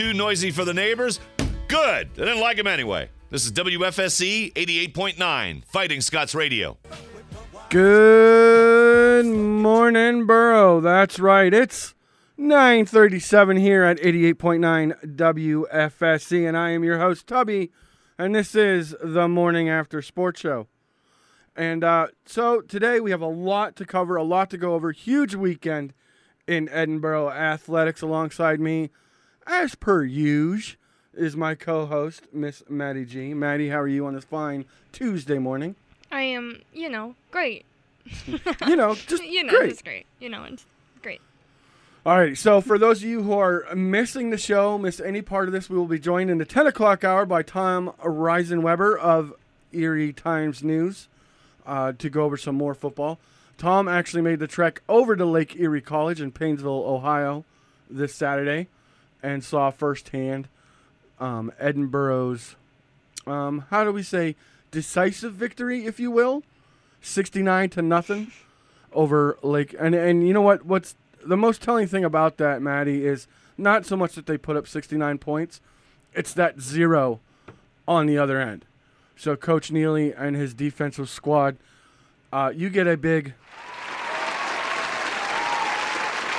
too noisy for the neighbors? Good. They didn't like him anyway. This is WFSC 88.9, Fighting Scots Radio. Good morning, Borough. That's right. It's 937 here at 88.9 WFSC, and I am your host, Tubby, and this is the Morning After Sports Show. And uh, so today we have a lot to cover, a lot to go over. Huge weekend in Edinboro Athletics alongside me, as per usual, is my co-host, Miss Maddie G. Maddie, how are you on this fine Tuesday morning? I am, you know, great. You know, just you know, great. it's great. You know, it's great. All right, so for those of you who are missing the show, miss any part of this, we will be joined in the 10 o'clock hour by Tom Reisenweber of Erie Times News uh, to go over some more football. Tom actually made the trek over to Lake Erie College in Painesville, Ohio this Saturday and saw firsthand um, Edinboro's, um, how do we say, decisive victory, if you will, 69 to nothing over Lake. And and you know what? What's the most telling thing about that, Maddie, is not so much that they put up 69 points, it's that zero on the other end. So Coach Neely and his defensive squad, uh, you get a big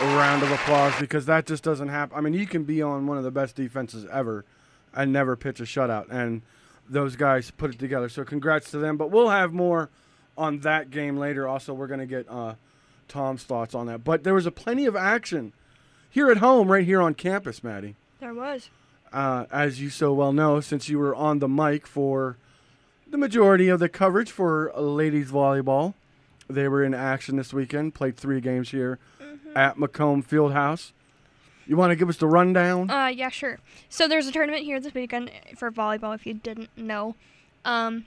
round of applause because that just doesn't happen. I mean, you can be on one of the best defenses ever and never pitch a shutout, and those guys put it together. So congrats to them. But we'll have more on that game later. Also, we're going to get uh, Tom's thoughts on that. But there was a plenty of action here at home, right here on campus, Maddie. There was. Uh, as you so well know, since you were on the mic for the majority of the coverage for ladies volleyball, they were in action this weekend. Played three games here at McComb Fieldhouse. You want to give us the rundown? Uh, yeah, sure. So there's a tournament here this weekend for volleyball. If you didn't know, um,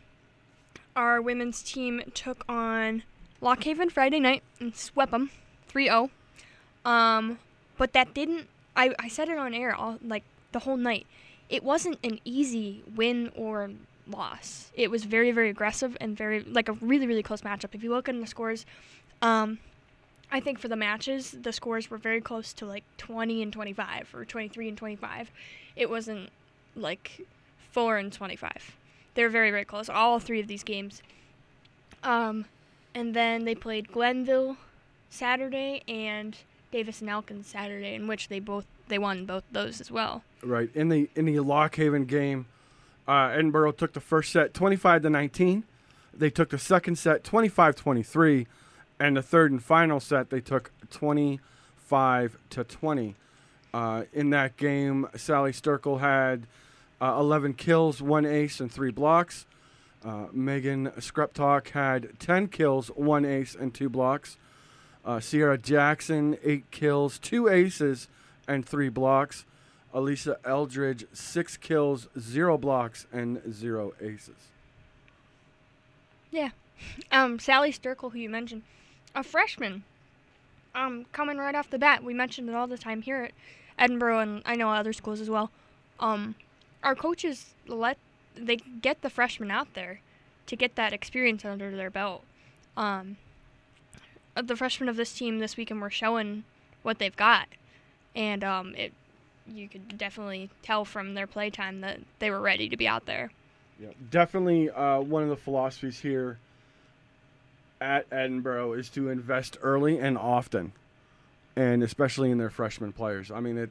our women's team took on Lock Haven Friday night and swept them 3-0. Um, but that didn't. I I said it on air all like the whole night. It wasn't an easy win or loss. It was very very aggressive and very like a really really close matchup. If you look at the scores, um, I think for the matches, the scores were very close to like 20 and 25 or 23 and 25. It wasn't like 4 and 25. They were very, very close. All three of these games. Um, and then they played Glenville Saturday and Davis and Elkins Saturday, in which they both they won both those as well. Right in the in the Lock Haven game, uh, Edinboro took the first set 25 to 19. They took the second set 25-23, and the third and final set they took 25 to 20. Uh, in that game, Sally Sturkle had uh, 11 kills, one ace, and three blocks. Uh, Megan Skreptalk had 10 kills, one ace, and two blocks. Uh, Sierra Jackson, eight kills, two aces, and three blocks. Alicia Eldridge, six kills, zero blocks, and zero aces. Yeah. Um, Sally Sturkle, who you mentioned, a freshman. Um, coming right off the bat, we mentioned it all the time here at Edinboro, and I know other schools as well. Um, our coaches let they get the freshmen out there to get that experience under their belt. Um, uh, the freshmen of this team this weekend were showing what they've got, and um, it you could definitely tell from their playtime that they were ready to be out there. Yeah, definitely uh, one of the philosophies here at Edinboro is to invest early and often, and especially in their freshman players. I mean, it.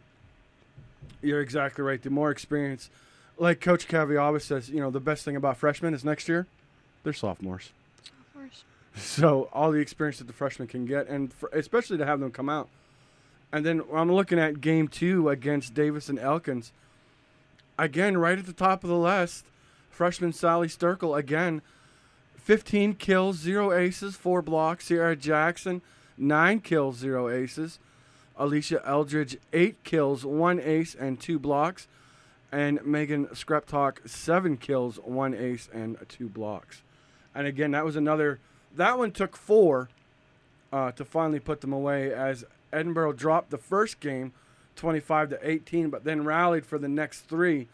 You're exactly right. The more experience, like Coach Cavi always says, you know, the best thing about freshmen is next year, they're sophomores. Course. So all the experience that the freshmen can get, and for, especially to have them come out. And then I'm looking at game two against Davis and Elkins. Again, right at the top of the list, freshman Sally Sturkle again, 15 kills, zero aces, four blocks. Sierra Jackson, nine kills, zero aces. Alicia Eldridge, eight kills, one ace, and two blocks. And Megan Skreptalk, seven kills, one ace, and two blocks. And again, that was another. That one took four uh, to finally put them away as Edinboro dropped the first game 25 to 18, but then rallied for the next three,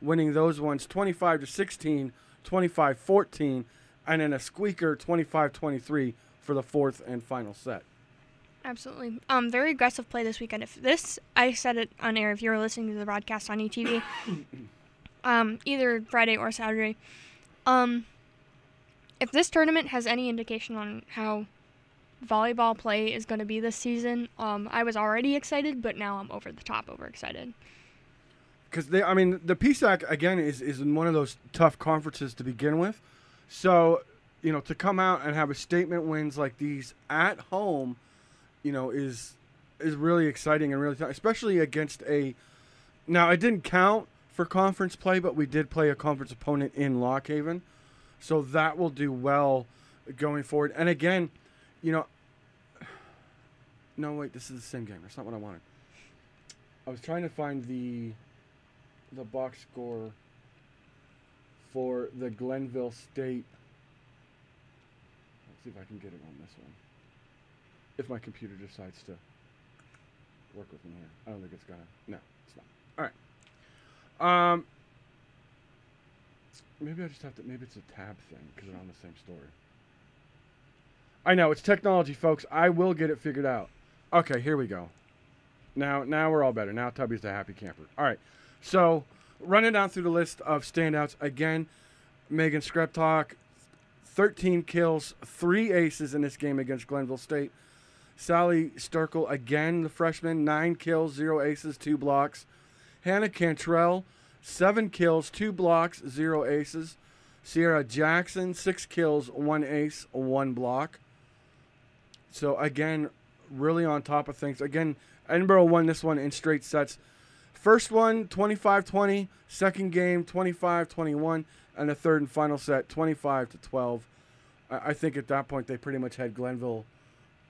winning those ones 25 to 16, 25 14, and then a squeaker 25 23 for the fourth and final set. Absolutely. Um, very aggressive play this weekend. If this, I said it on air. If you were listening to the broadcast on ETV, um, either Friday or Saturday, um, if this tournament has any indication on how volleyball play is going to be this season, um, I was already excited, but now I'm over the top overexcited. because they, I mean, the PSAC again is is in one of those tough conferences to begin with. So, you know, to come out and have a statement wins like these at home, you know, is is really exciting and really, tough, especially against a. Now, it didn't count for conference play, but we did play a conference opponent in Lock Haven, so that will do well going forward. And again, you know. No, wait, this is the same game. That's not what I wanted. I was trying to find the the box score for the Glenville State. Let's see if I can get it on this one. If my computer decides to work with me here, I don't think it's gonna. No, it's not. All right. Um. Maybe I just have to. Maybe it's a tab thing because they're on the same story. I know it's technology, folks. I will get it figured out. Okay, here we go. Now, now we're all better. Now Tubby's a happy camper. All right. So, running down through the list of standouts again, Megan Skreptok, 13 kills, three aces in this game against Glenville State. Sally Sterkel, again, the freshman, nine kills, zero aces, two blocks. Hannah Cantrell, seven kills, two blocks, zero aces. Sierra Jackson, six kills, one ace, one block. So, again, really on top of things. Again, Edinboro won this one in straight sets. First one 25 20, second game 25 21, and the third and final set 25 to 12. I think at that point they pretty much had Glenville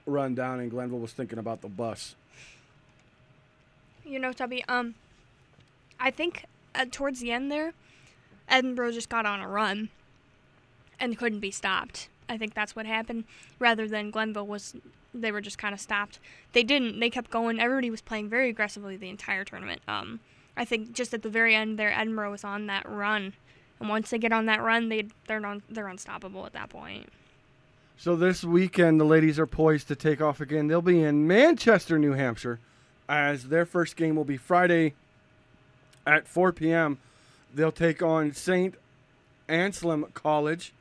run down, and Glenville was thinking about the bus. You know, Tubby, um, I think uh, towards the end there, Edinboro just got on a run and couldn't be stopped. I think that's what happened, rather than Glenville was. They were just kind of stopped. They didn't. They kept going. Everybody was playing very aggressively the entire tournament. Um, I think just at the very end there, Edinboro was on that run, and once they get on that run, they they're non, they're unstoppable at that point. So this weekend, the ladies are poised to take off again. They'll be in Manchester, New Hampshire, as their first game will be Friday at 4 p.m. They'll take on St. Anselm College.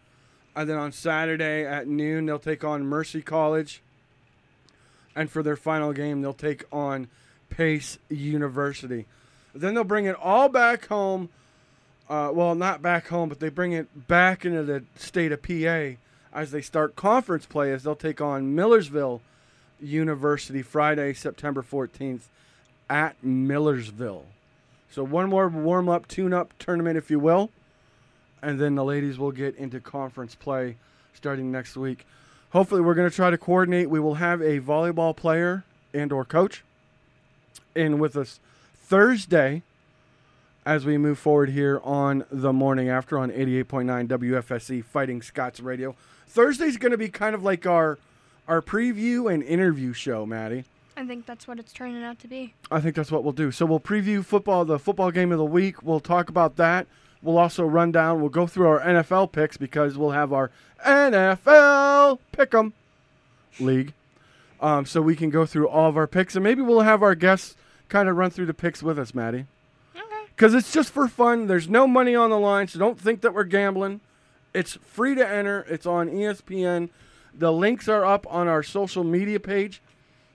And then on Saturday at noon, they'll take on Mercy College. And for their final game, they'll take on Pace University. Then they'll bring it all back home. Uh, well, not back home, but they bring it back into the state of PA as they start conference play as they'll take on Millersville University Friday, September 14th at Millersville. So one more warm up, tune up tournament, if you will, and then the ladies will get into conference play starting next week. Hopefully, we're going to try to coordinate. We will have a volleyball player and or coach in with us Thursday as we move forward here on the morning after on 88.9 WFSC Fighting Scots Radio. Thursday's going to be kind of like our our preview and interview show, Maddie. I think that's what it's turning out to be. I think that's what we'll do. So we'll preview football, the football game of the week. We'll talk about that. We'll also run down. We'll go through our NFL picks because we'll have our NFL Pick'em League. Um, so we can go through all of our picks, and maybe we'll have our guests kind of run through the picks with us, Maddie. Okay. Because it's just for fun. There's no money on the line, so don't think that we're gambling. It's free to enter. It's on ESPN. The links are up on our social media page.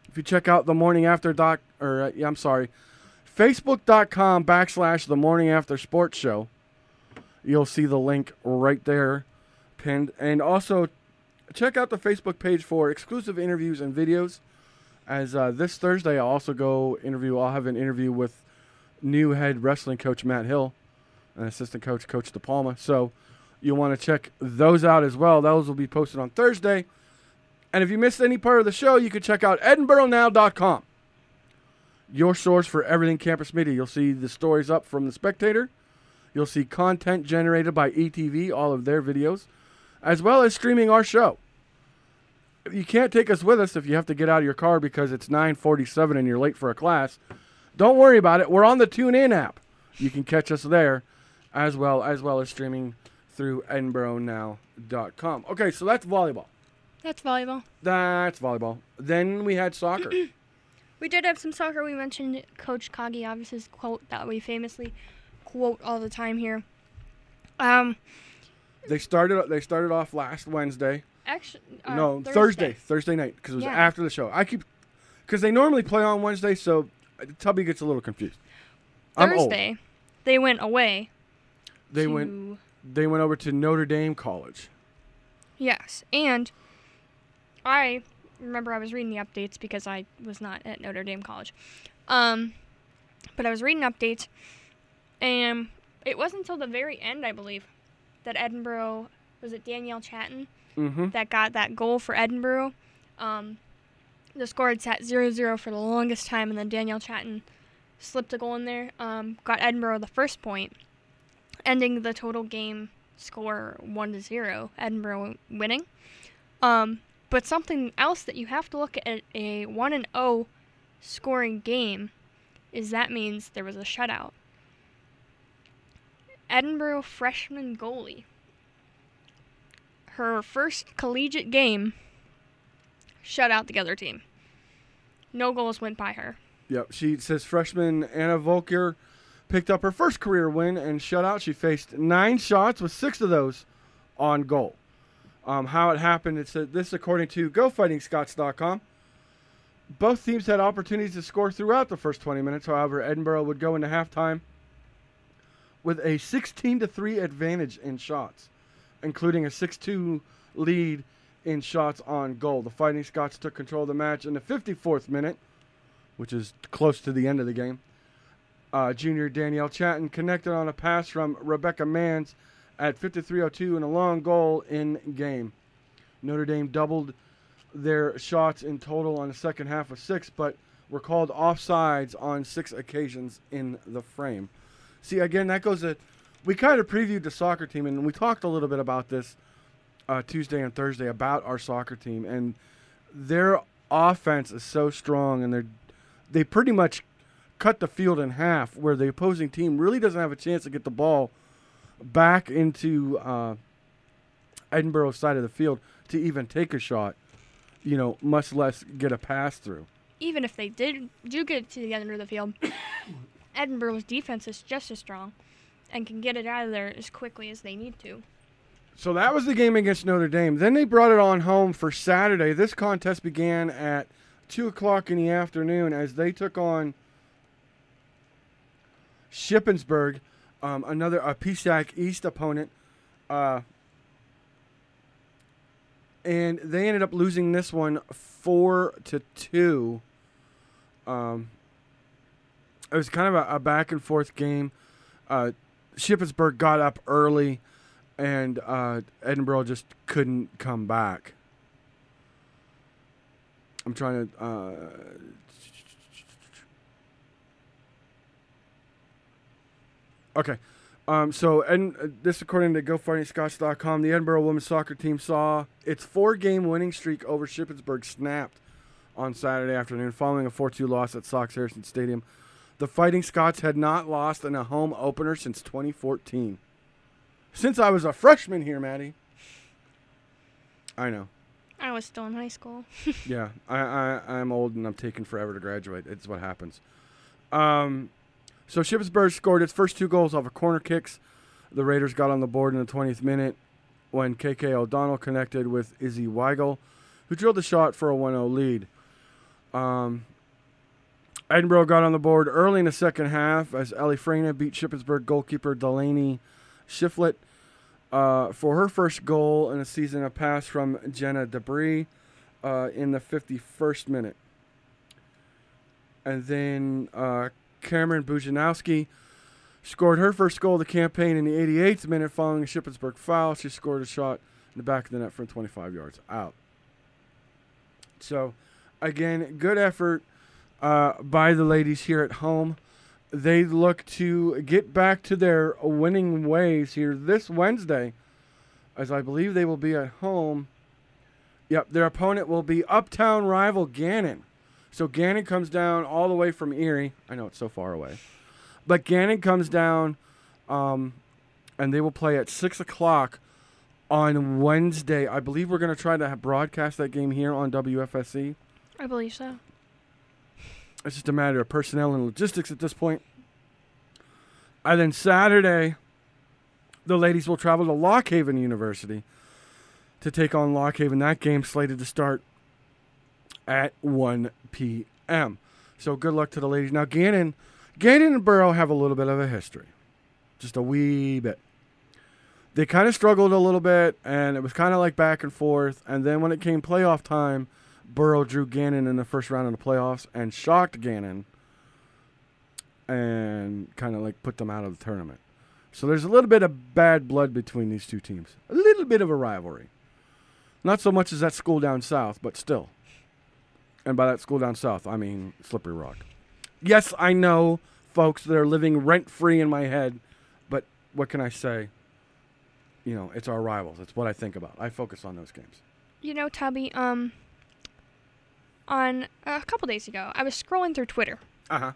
If you check out the morning after doc, or uh, yeah, I'm sorry, facebook.com backslash the morning after sports show, you'll see the link right there pinned. And also check out the Facebook page for exclusive interviews and videos. As uh, this Thursday, I'll also go interview, I'll have an interview with new head wrestling coach Matt Hill and assistant coach Coach DePalma. So you'll want to check those out as well. Those will be posted on Thursday. And if you missed any part of the show, you can check out edinboronow.com. Your source for everything campus media. You'll see the stories up from the Spectator. You'll see content generated by ETV, all of their videos, as well as streaming our show. You can't take us with us if you have to get out of your car because it's 9:47 and you're late for a class. Don't worry about it. We're on the TuneIn app. You can catch us there, as well as well as streaming through EdinboroNow.com. Okay, so that's volleyball. That's volleyball. That's volleyball. Then we had soccer. We did have some soccer. We mentioned Coach Kagiavis's quote that we famously quote all the time here. Um, they started. They started off last Wednesday. actually, uh, no, Thursday. Thursday night because it was Yeah. after the show. I keep because they normally play on Wednesday, so Tubby gets a little confused. Thursday, they went away. They to, went. They went over to Notre Dame College. Yes, and I remember I was reading the updates because I was not at Notre Dame College. Um, but I was reading updates, and it wasn't until the very end, I believe, that Edinboro was it Danielle Chatton Mm-hmm. that got that goal for Edinboro. Um, the score had sat 0-0 for the longest time, and then Danielle Chatton slipped a goal in there. Um, got Edinboro the first point, ending the total game score one to zero. Edinboro winning. Um, but something else that you have to look at a 1 and 0 scoring game is that means there was a shutout. Edinboro freshman goalie her first collegiate game shut out the other team. No goals went by her. Yep. She says freshman Anna Volker picked up her first career win and shutout. She faced nine shots with six of those on goal. Um, how it happened, it said this according to GoFightingScots.com. Both teams had opportunities to score throughout the first 20 minutes. However, Edinboro would go into halftime with a 16 to 3 advantage in shots, including a 6-2 lead in shots on goal. The Fighting Scots took control of the match in the 54th minute, which is close to the end of the game. Uh, junior Danielle Chatton connected on a pass from Rebecca Mans at 53:02 and a long goal in game. Notre Dame doubled their shots in total on the second half of six, but were called offsides on six occasions in the frame. See, again, that goes to we kind of previewed the soccer team, and we talked a little bit about this uh, Tuesday and Thursday about our soccer team, and their offense is so strong, and they're they pretty much cut the field in half, where the opposing team really doesn't have a chance to get the ball back into uh, Edinboro's side of the field to even take a shot. You know, much less get a pass through. Even if they did do get to the end of the field, Edinboro's defense is just as strong and can get it out of there as quickly as they need to. So that was the game against Notre Dame. Then they brought it on home for Saturday. This contest began at two o'clock in the afternoon as they took on Shippensburg, um, another a PSAC East opponent, uh, and they ended up losing this one four to two. Um, it was kind of a, a back and forth game. Uh, Shippensburg got up early and uh, Edinboro just couldn't come back. I'm trying to. Uh, okay. Um, so, and uh, this according to GoFightingScots.com, the Edinboro women's soccer team saw its four-game winning streak over Shippensburg snapped on Saturday afternoon, following a 4-2 loss at Sox Harrison Stadium. The Fighting Scots had not lost in a home opener since 2014 since I was a freshman here, Maddie. I know. I was still in high school. Yeah, I, I I'm old and I'm taking forever to graduate. It's what happens. Um, so Shippensburg scored its first two goals off of corner kicks. The Raiders got on the board in the 20th minute when KK O'Donnell connected with Izzy Weigel, who drilled the shot for a 1-0 lead. Um, Edinboro got on the board early in the second half as Ellie Freyna beat Shippensburg goalkeeper Delaney Shiflett uh, for her first goal in a season, a pass from Jenna Debris uh, in the 51st minute. And then uh, Cameron Bujanowski scored her first goal of the campaign in the 88th minute following a Shippensburg foul. She scored a shot in the back of the net from 25 yards out. So, again, good effort uh, by the ladies here at home they look to get back to their winning ways here this Wednesday, as I believe they will be at home. Yep, their opponent will be uptown rival Gannon. So Gannon comes down all the way from Erie. I know it's so far away, but Gannon comes down, um, and they will play at six o'clock on Wednesday. I believe we're going to try to broadcast that game here on WFSC. I believe so. It's just a matter of personnel and logistics at this point. And then Saturday, the ladies will travel to Lock Haven University to take on Lock Haven. That game slated to start at 1 p.m. So good luck to the ladies. Now Gannon, Gannon and Borough have a little bit of a history, just a wee bit. They kind of struggled a little bit, and it was kind of like back and forth. And then when it came playoff time, Borough drew Gannon in the first round of the playoffs and shocked Gannon, and kind of like put them out of the tournament. So there's a little bit of bad blood between these two teams, a little bit of a rivalry. Not so much as that school down south, but still. And by that school down south, I mean Slippery Rock. Yes, I know, folks, that are living rent free in my head, but what can I say? You know, it's our rivals. It's what I think about. I focus on those games. You know, Tubby, um, on a couple days ago, I was scrolling through Twitter Uh huh.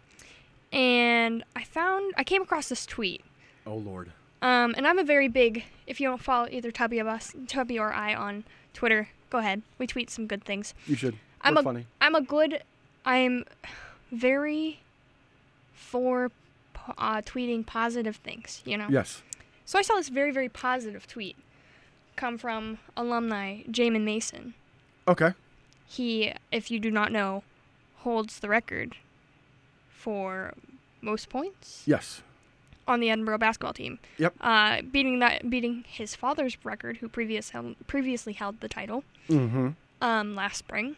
and I found I came across this tweet. Oh Lord. Um, and I'm a very big. If you don't follow either Tubby of us, Tubby or I on Twitter, go ahead. We tweet some good things. You should. I'm We're a funny. I'm a good. I'm very for uh, tweeting positive things. You know. Yes. So I saw this very very positive tweet come from alumni Jamin Mason. Okay. He, if you do not know, holds the record for most points Yes. on the Edinboro basketball team. Yep. Uh, beating that, beating his father's record, who previous held, previously held the title Mm-hmm. um, last spring.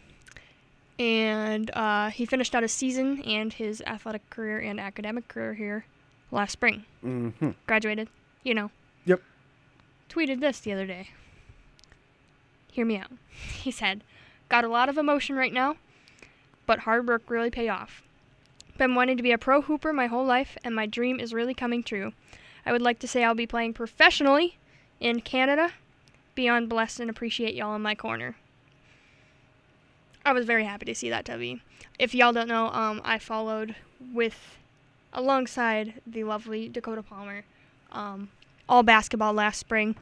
And uh, he finished out his season and his athletic career and academic career here last spring. Mm-hmm. Graduated, you know. Yep. Tweeted this the other day. Hear me out. He said, Got a lot of emotion right now, but hard work really pay off. Been wanting to be a pro hooper my whole life, and my dream is really coming true. I would like to say I'll be playing professionally in Canada. Beyond blessed and appreciate y'all in my corner. I was very happy to see that, Tubby. If y'all don't know, um, I followed with, alongside the lovely Dakota Palmer, um, all basketball last spring.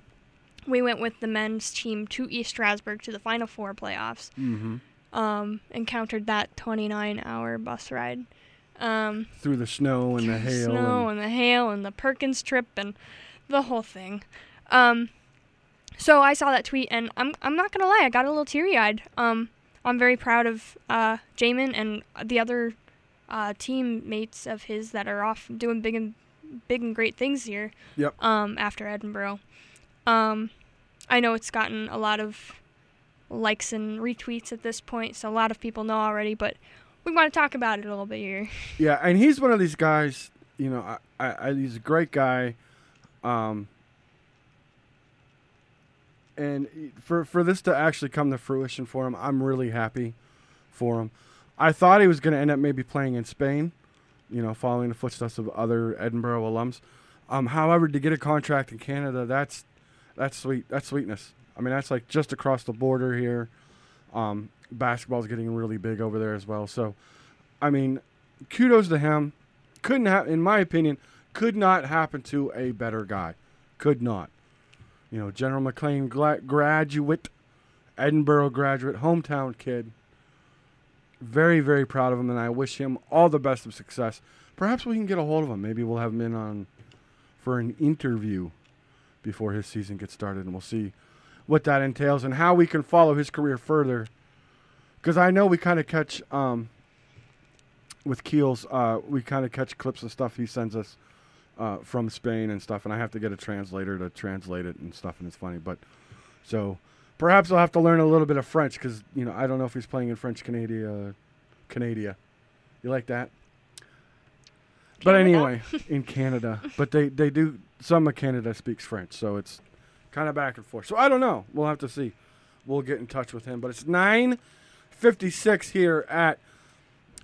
We went with the men's team to East Stroudsburg to the Final Four playoffs. Mm-hmm. Um, encountered that 29-hour bus ride. Um, Through the snow and the hail. snow and, and the hail and the Perkins trip and the whole thing. Um, so I saw that tweet and I'm I'm not gonna lie, I got a little teary eyed. Um, I'm very proud of uh, Jamin and the other uh, teammates of his that are off doing big and big and great things here. Yep. Um, after Edinboro, um, I know it's gotten a lot of likes and retweets at this point, so a lot of people know already. But we want to talk about it a little bit here. Yeah, and he's one of these guys. You know, I, I, I he's a great guy. Um, and for for this to actually come to fruition for him, I'm really happy for him. I thought he was going to end up maybe playing in Spain, you know, following the footsteps of other Edinboro alums. Um, however, to get a contract in Canada, that's that's sweet. That's sweetness. I mean, that's like just across the border here. Um, basketball's getting really big over there as well. So, I mean, kudos to him. Couldn't have, in my opinion, could not happen to a better guy. Could not. You know, General McLane gla- graduate, Edinboro graduate, hometown kid. Very, very proud of him, and I wish him all the best of success. Perhaps we can get a hold of him. Maybe we'll have him in on for an interview before his season gets started, and we'll see what that entails and how we can follow his career further. Because I know we kind of catch um, with Keels, uh, we kind of catch clips of stuff he sends us uh, from Spain and stuff, and I have to get a translator to translate it and stuff, and it's funny. But so perhaps I'll have to learn a little bit of French because you know I don't know if he's playing in French Canada, Canada. You like that? But anyway, in Canada, but they they do some of Canada speaks French, so it's kind of back and forth. So I don't know. We'll have to see. We'll get in touch with him. But it's nine fifty six here at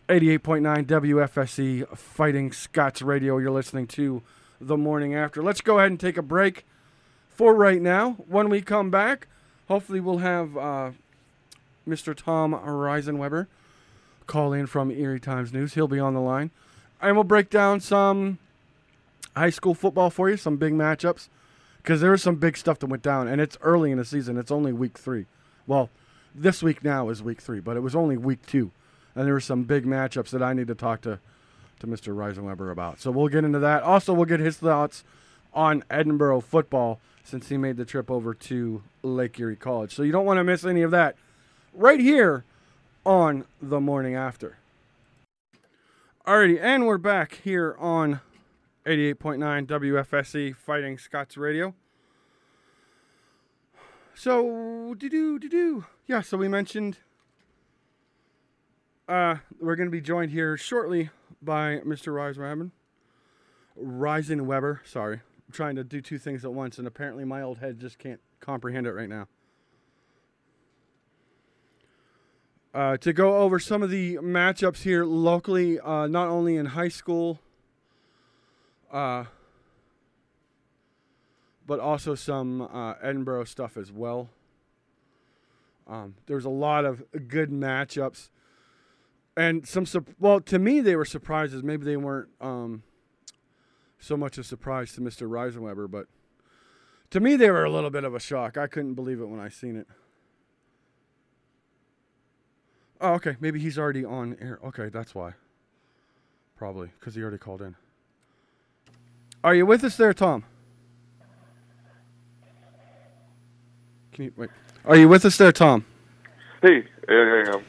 88.9 WFSC Fighting Scots Radio. You're listening to the morning after. Let's go ahead and take a break for right now. When we come back, hopefully we'll have uh, Mr. Tom Reisenweber call in from Erie Times News. He'll be on the line. And we'll break down some high school football for you, some big matchups because there was some big stuff that went down, and it's early in the season. It's only week three. Well, this week now is week three, but it was only week two, and there were some big matchups that I need to talk to to Mr. Reisenweber about. So we'll get into that. Also, we'll get his thoughts on Edinboro football since he made the trip over to Lake Erie College. So you don't want to miss any of that right here on the morning after. Alrighty, and we're back here on 88.9 WFSC Fighting Scots Radio. So, do do do do. Yeah, so we mentioned uh, we're going to be joined here shortly by Mr. Reisenweber. Ryzen Weber, sorry. I'm trying to do two things at once, and apparently my old head just can't comprehend it right now. Uh, to go over some of the matchups here locally, uh, not only in high school, uh, but also some uh, Edinboro stuff as well. Um, there's a lot of good matchups, and some. Well, to me, they were surprises. Maybe they weren't um, so much a surprise to Mr. Reisenweber, but to me, they were a little bit of a shock. I couldn't believe it when I seen it. Oh, okay. Maybe he's already on air. Okay, that's why. Probably because he already called in. Are you with us there, Tom? Can you wait? Are you with us there, Tom? Hey, yeah, I am.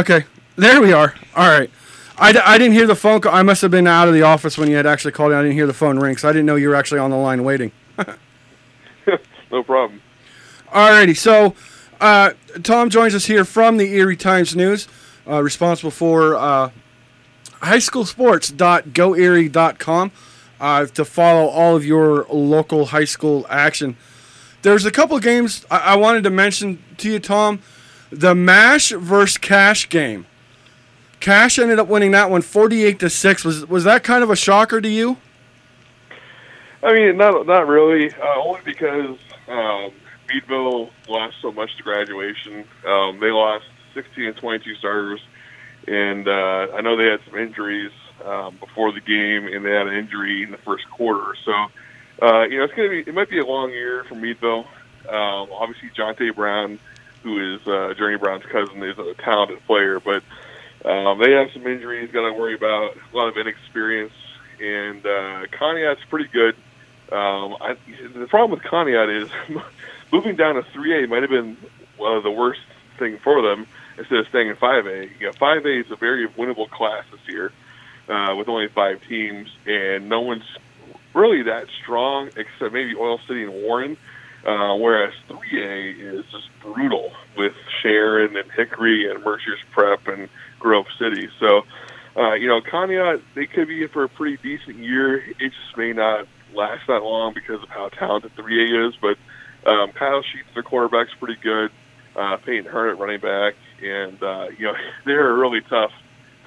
Okay, there we are. All right. I, d- I didn't hear the phone call. I must have been out of the office when you had actually called in. I didn't hear the phone ring, so I didn't know you were actually on the line waiting. no problem. Alrighty, so uh, Tom joins us here from the Erie Times News, uh, responsible for uh, highschoolsports.goerie.com uh, to follow all of your local high school action. There's a couple games I, I wanted to mention to you, Tom. The Mash versus Cash game. Cash ended up winning that one 48 to 6. Was was that kind of a shocker to you? I mean, not not really. Uh, only because um, Meadville lost so much to graduation. Um, they lost 16 and 22 starters, and uh, I know they had some injuries um, before the game, and they had an injury in the first quarter. So, uh, you know, it's gonna be it might be a long year for Meadville. Um, obviously, Jonte Brown, who is uh, Journey Brown's cousin, is a talented player, but um, they have some injuries. Got to worry about a lot of inexperience, and uh, Conneaut's pretty good. Um, I, the problem with Conneaut is moving down to 3A might have been of the worst thing for them instead of staying in 5A. You know, 5A is a very winnable class this year uh, with only five teams, and no one's really that strong except maybe Oil City and Warren. Uh, whereas 3A is just brutal with Sharon and Hickory and Mercyhurst Prep and Grove City. So, uh, you know, Conneaut, they could be in for a pretty decent year. It just may not last that long because of how talented 3A is. But um, Kyle Sheets, their quarterback's pretty good. Uh, Peyton Hearn at running back, and uh, you know they're really tough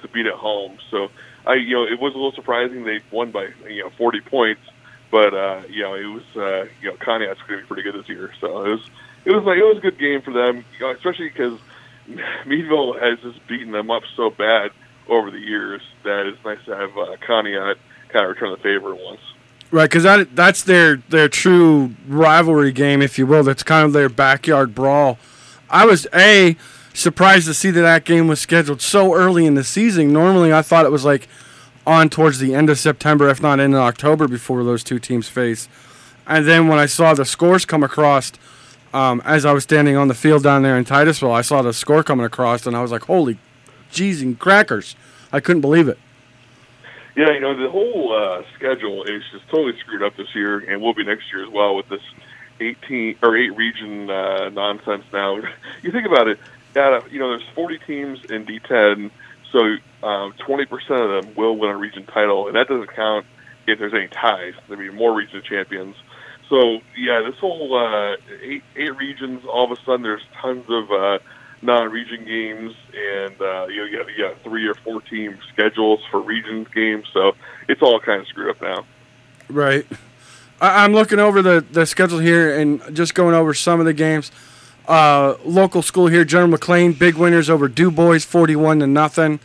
to beat at home. So I, you know, it was a little surprising they won by you know 40 points, but uh, you know it was uh, you know Conneaut's going to be pretty good this year. So it was it was like it was a good game for them, you know, especially because Meadville has just beaten them up so bad over the years that it's nice to have uh, Conneaut kind of return the favor once. Right, because that that's their their true rivalry game, if you will. That's kind of their backyard brawl. I was a surprised to see that that game was scheduled so early in the season. Normally, I thought it was like on towards the end of September, if not in October, before those two teams face. And then when I saw the scores come across, um, as I was standing on the field down there in Titusville, I saw the score coming across, and I was like, "Holy, jeez and crackers!" I couldn't believe it. Yeah, you know the whole uh, schedule is just totally screwed up this year, and will be next year as well with this eighteen or eight region uh, nonsense. Now, you think about it, that you know there's 40 teams in D10, so um, 20% of them will win a region title, and that doesn't count if there's any ties. There'll be more region champions. So yeah, this whole uh, eight eight regions, all of a sudden there's tons of uh, non-region games, and uh, you know you have, you have three or four team schedules for regions games, so it's all kind of screwed up now. Right. I- I'm looking over the, the schedule here and just going over some of the games. Uh, local school here, General McLane, big winners over Du Bois, 41 to nothing.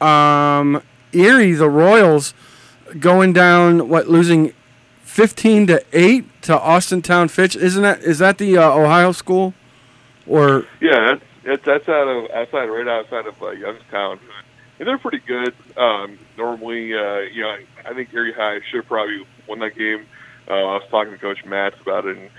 Um, Erie, the Royals, going down, what, losing 15 to 8 to Austintown Fitch. Isn't that is that the uh, Ohio school? Or Yeah, that's that's, out of outside, right outside of uh, Youngstown, and they're pretty good. Um, normally, uh, you know, I think Erie High should probably won that game. Uh, I was talking to Coach Matz about it, and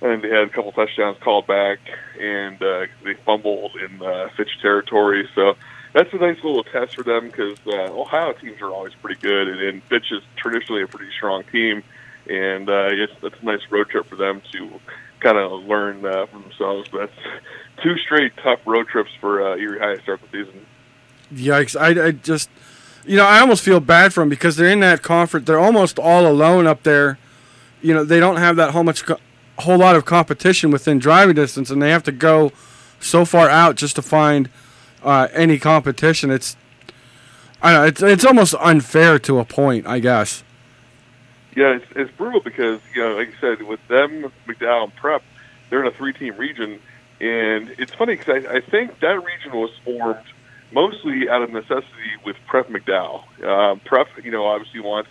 Think they had a couple touchdowns called back, and uh, they fumbled in uh, Fitch territory. So that's a nice little test for them because uh, Ohio teams are always pretty good, and, and Fitch is traditionally a pretty strong team, and uh, it's, it's a nice road trip for them to kind of learn uh, for themselves. But that's two straight tough road trips for uh, Erie High to start the season. yikes! I, I just you know I almost feel bad for them because they're in that conference. They're almost all alone up there. You know they don't have that whole much whole lot of competition within driving distance, and they have to go so far out just to find uh, any competition. It's I know. It's it's almost unfair to a point, I guess. Yeah, it's, it's brutal because you know, like you said, with them, McDowell and Prep, they're in a three-team region, and it's funny because I, I think that region was formed mostly out of necessity with Prep McDowell. Um, Prep, you know, obviously wants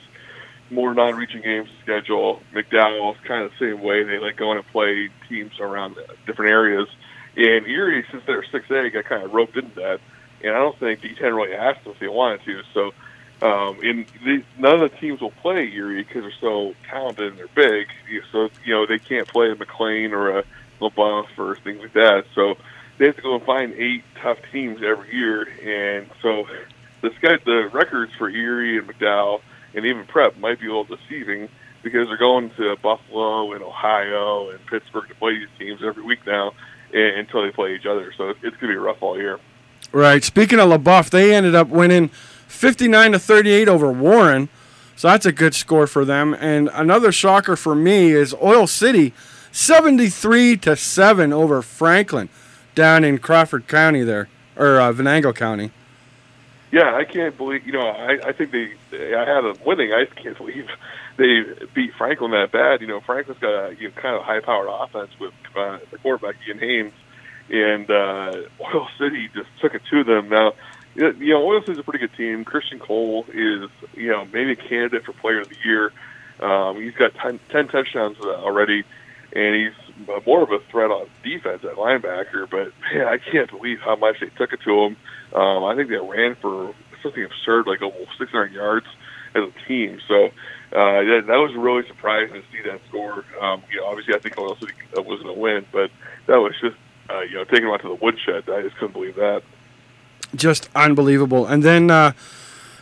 more non-region games schedule. McDowell is kind of the same way; they like going to play teams around different areas. And Erie, since they're six A, got kind of roped into that, and I don't think D10 really asked them if they wanted to. So. Um, and the, none of the teams will play Erie because they're so talented and they're big. So you know they can't play a McLane or a LeBoeuf or things like that. So they have to go and find eight tough teams every year. And so the the records for Erie and McDowell and even Prep might be a little deceiving because they're going to Buffalo and Ohio and Pittsburgh to play these teams every week now until they play each other. So it's, it's going to be rough all year. Right. Speaking of LeBoeuf, they ended up winning 59 to 38 over Warren. So that's a good score for them. And another shocker for me is Oil City 73 to 7 over Franklin down in Crawford County there or uh, Venango County. Yeah, I can't believe. You know, I, I think they. I had them winning. I can't believe they beat Franklin that bad. You know, Franklin's got a you know, kind of high-powered offense with uh, the quarterback Ian Haynes, and uh, Oil City just took it to them. Now, you know, Oil City's a pretty good team. Christian Cole is, you know, maybe a candidate for Player of the Year. Um, he's got 10, 10 touchdowns already, and he's more of a threat on defense at linebacker. But man, I can't believe how much they took it to him. Um, I think they ran for something absurd, like almost 600 yards as a team. So uh, that, that was really surprising to see that score. Um, you know, obviously, I think Oil City was going to win, but that was just, uh, you know, taking them out to the woodshed. I just couldn't believe that just unbelievable. And then, uh,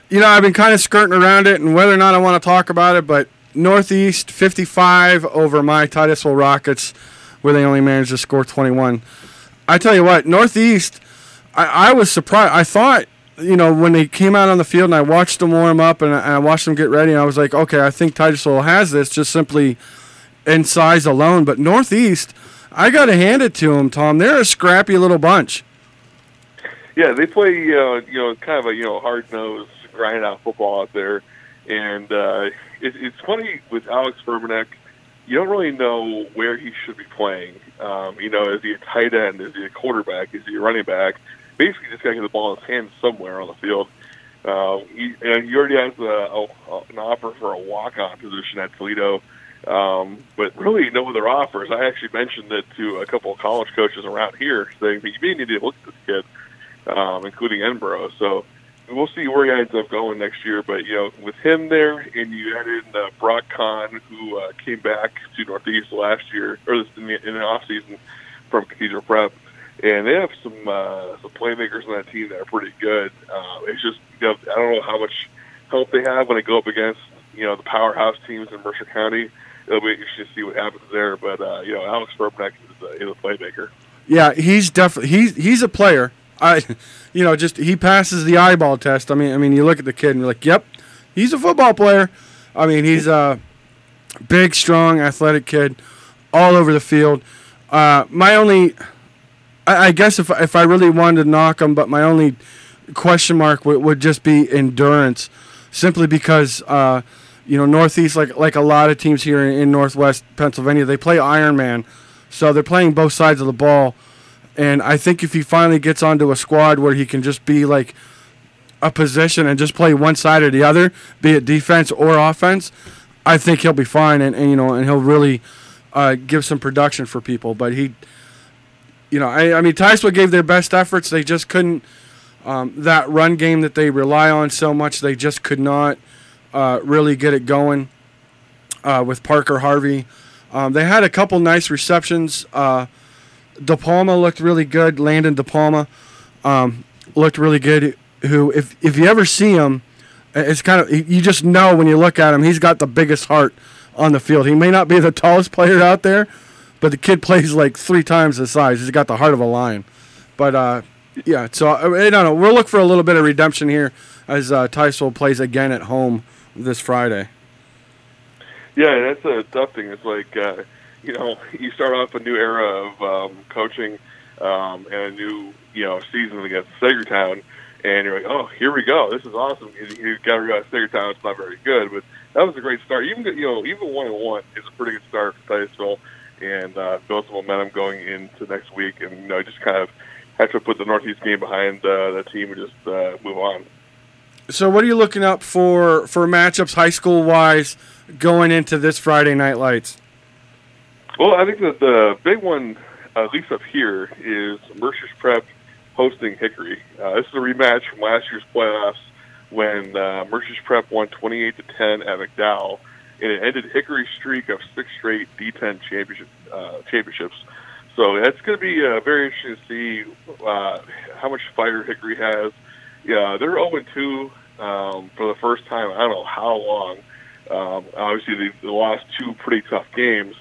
you know, I've been kind of skirting around it and whether or not I want to talk about it, but Northeast 55 over my Titusville Rockets, where they only managed to score 21. I tell you what, Northeast, I, I was surprised. I thought, you know, when they came out on the field and I watched them warm up and I, and I watched them get ready, and I was like, okay, I think Titusville has this just simply in size alone. But Northeast, I got to hand it to them, Tom. They're a scrappy little bunch. Yeah, they play uh, you know kind of a you know hard nosed grind out football out there, and uh, it, it's funny with Alex Furmanek. You don't really know where he should be playing. Um, you know, is he a tight end? Is he a quarterback? Is he a running back? Basically, just got to the ball in his hands somewhere on the field. Uh, he, and he already has a, a, an offer for a walk-on position at Toledo, um, but really no other offers. I actually mentioned it to a couple of college coaches around here, saying that you may need to look at this kid um, including Edinboro. So we'll see where he ends up going next year. But you know, with him there, and you add in uh, Brock Kahn, who uh, came back to Northeast last year or in the, in the off season from Cathedral Prep, and they have some uh, some playmakers on that team that are pretty good. Uh, it's just you know, I don't know how much help they have when they go up against you know the powerhouse teams in Mercer County. It'll be interesting to see what happens there. But uh, you know, Alex Furmanek is, uh, is a playmaker. Yeah, he's definitely he's he's a player. I, you know, just he passes the eyeball test. I mean, I mean, you look at the kid and you're like, yep, he's a football player. I mean, he's a big, strong, athletic kid, all over the field. Uh, my only, I, I, guess, if if I really wanted to knock him, but my only question mark would, would just be endurance, simply because. Uh, you know, Northeast, like like a lot of teams here in, in Northwest Pennsylvania, they play Ironman, so they're playing both sides of the ball and I think if he finally gets onto a squad where he can just be like a position and just play one side or the other, be it defense or offense, I think he'll be fine, and, and you know, and he'll really uh, give some production for people. But he, you know, I, I mean, Ticewell gave their best efforts. They just couldn't. Um, that run game that they rely on so much, they just could not uh, really get it going uh, with Parker Harvey. Um, they had a couple nice receptions. Uh, De Palma looked really good. Landon De Palma um, looked really good. Who, if if you ever see him, it's kind of you just know when you look at him, he's got the biggest heart on the field. He may not be the tallest player out there, but the kid plays like three times the size. He's got the heart of a lion. But uh, yeah, so I don't know. We'll look for a little bit of redemption here as uh, Titusville plays again at home this Friday. Yeah, that's a tough thing. It's like uh, you know, you start off a new era of um, coaching um, and a new you know season against Saegertown, and you're like, oh, here we go. This is awesome. You, you got to realize Saegertown it's not very good, but that was a great start. Even you know, even one and one is a pretty good start for Titusville, and uh, build some momentum going into next week, and you know, just kind of have to put the Northeast game behind uh, the team and just uh, move on. So, what are you looking up for for matchups, high school wise, going into this Friday night lights? Well, I think that the big one, at least up here, is Mercyhurst Prep hosting Hickory. Uh, this is a rematch from last year's playoffs when uh, Mercyhurst Prep won 28 to 10 at McDowell, and it ended Hickory's streak of six straight D10 championship uh, championships. So that's going to be uh, very interesting to see uh, how much fire Hickory has. Yeah, they're 0 2 um, for the first time. I don't know how long. Um, obviously, they, they lost two pretty tough games.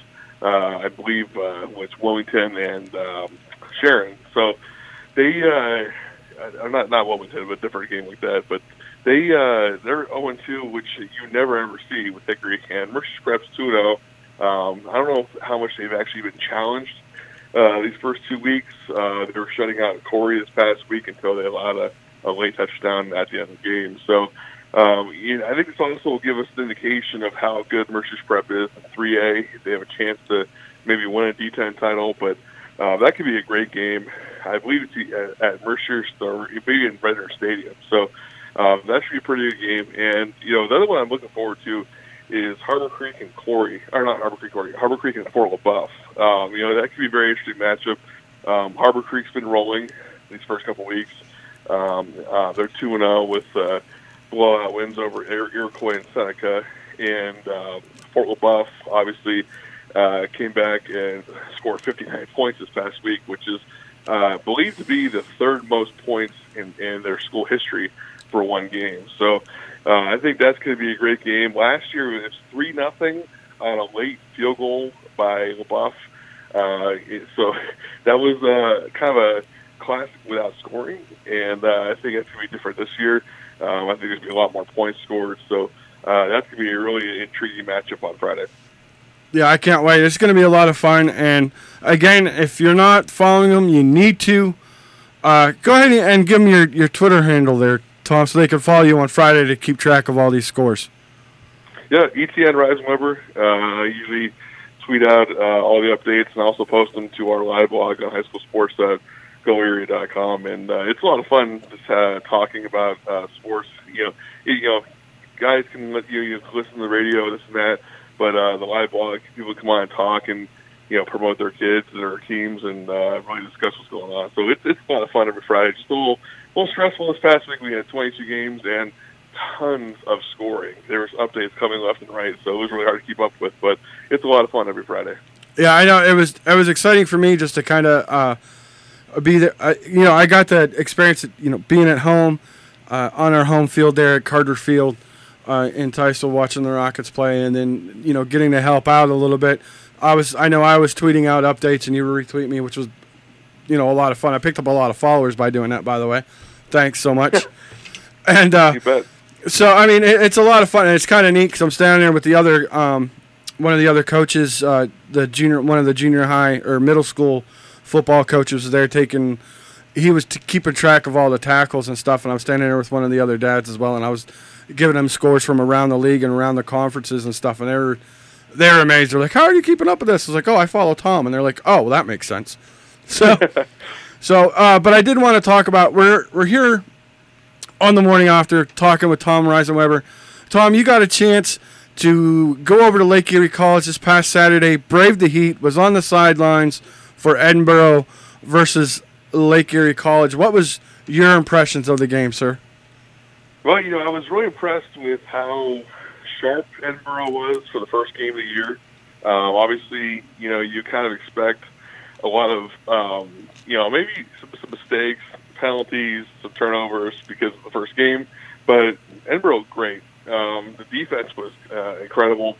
Uh, I believe uh, was Wilmington and um, Sharon. So they, uh, I'm not not Wilmington, but different game like that. But they uh, they're 0 2, which you never ever see with Hickory and Mercyhurst Prep's 2 0. Um, I don't know how much they've actually been challenged uh, these first two weeks. Uh, they were shutting out Corry this past week until they allowed a, a late touchdown at the end of the game. So um, you know, I think this also will give us an indication of how good Mercyhurst Prep is in 3A. They have a chance to maybe win a D10 title, but uh, that could be a great game. I believe it's at, at Mercer's or maybe in Redner Stadium. So um, that should be a pretty good game. And you know, the other one I'm looking forward to is Harbor Creek and Corry, or not Harbor Creek, Corry, Harbor Creek and Fort LeBoeuf. Um, you know, that could be a very interesting matchup. Um, Harbor Creek's been rolling these first couple weeks. Um, uh, they're two and zero with uh, blowout wins over Iroquois and Seneca, and uh, Fort LeBoeuf obviously uh, came back and scored 59 points this past week, which is uh, believed to be the third most points in, in their school history for one game. So uh, I think that's going to be a great game. Last year it was three nothing on a late field goal by LeBoeuf. Uh, so that was uh, kind of a classic without scoring, and uh, I think it's going to be different this year. Um, I think there's going to be a lot more points scored, so uh, that's going to be a really intriguing matchup on Friday. Yeah, I can't wait. It's going to be a lot of fun. And again, if you're not following them, you need to. Uh, go ahead and give them your, your Twitter handle there, Tom, so they can follow you on Friday to keep track of all these scores. Yeah, ETN Reisenweber. Uh, I usually tweet out uh, all the updates and also post them to our live blog on highschoolsports.goerie.com. And uh, it's a lot of fun just uh, talking about uh, sports. You know, you know, guys can let you, you listen to the radio, this and that but uh, the live blog, people come on and talk and you know promote their kids, and their teams, and uh, really discuss what's going on. So it's it's a lot of fun every Friday. Just a little a little stressful this past week. We had 22 games and tons of scoring. There was updates coming left and right, so it was really hard to keep up with. But it's a lot of fun every Friday. Yeah, I know it was it was exciting for me just to kind of uh, be there. Uh, you know, I got that experience. You know, being at home uh, on our home field there at Carter Field uh, in Titusville watching the Rockets play, and then you know getting to help out a little bit. I was I know I was tweeting out updates, and you were retweeting me, which was you know a lot of fun. I picked up a lot of followers by doing that, by the way. Thanks so much. and uh, so I mean it, it's a lot of fun, and it's kind of neat because I'm standing there with the other um, one of the other coaches, uh, the junior one of the junior high or middle school football coaches there taking. He was t- keeping track of all the tackles and stuff, and I was standing there with one of the other dads as well, and I was giving them scores from around the league and around the conferences and stuff, and they were they're amazed. They're like, "How are you keeping up with this?" I was like, "Oh, I follow Tom," and they're like, "Oh, well, that makes sense." So, so, uh, but I did want to talk about we're we're here on the morning after talking with Tom Reisenweber. Tom, you got a chance to go over to Lake Erie College this past Saturday, braved the heat, was on the sidelines for Edinboro versus Lake Erie College. What was your impressions of the game, sir? Well, you know, I was really impressed with how sharp Edinboro was for the first game of the year. Um, obviously, you know, you kind of expect a lot of, um, you know, maybe some, some mistakes, penalties, some turnovers because of the first game. But Edinboro, great. Um, the defense was uh, incredible.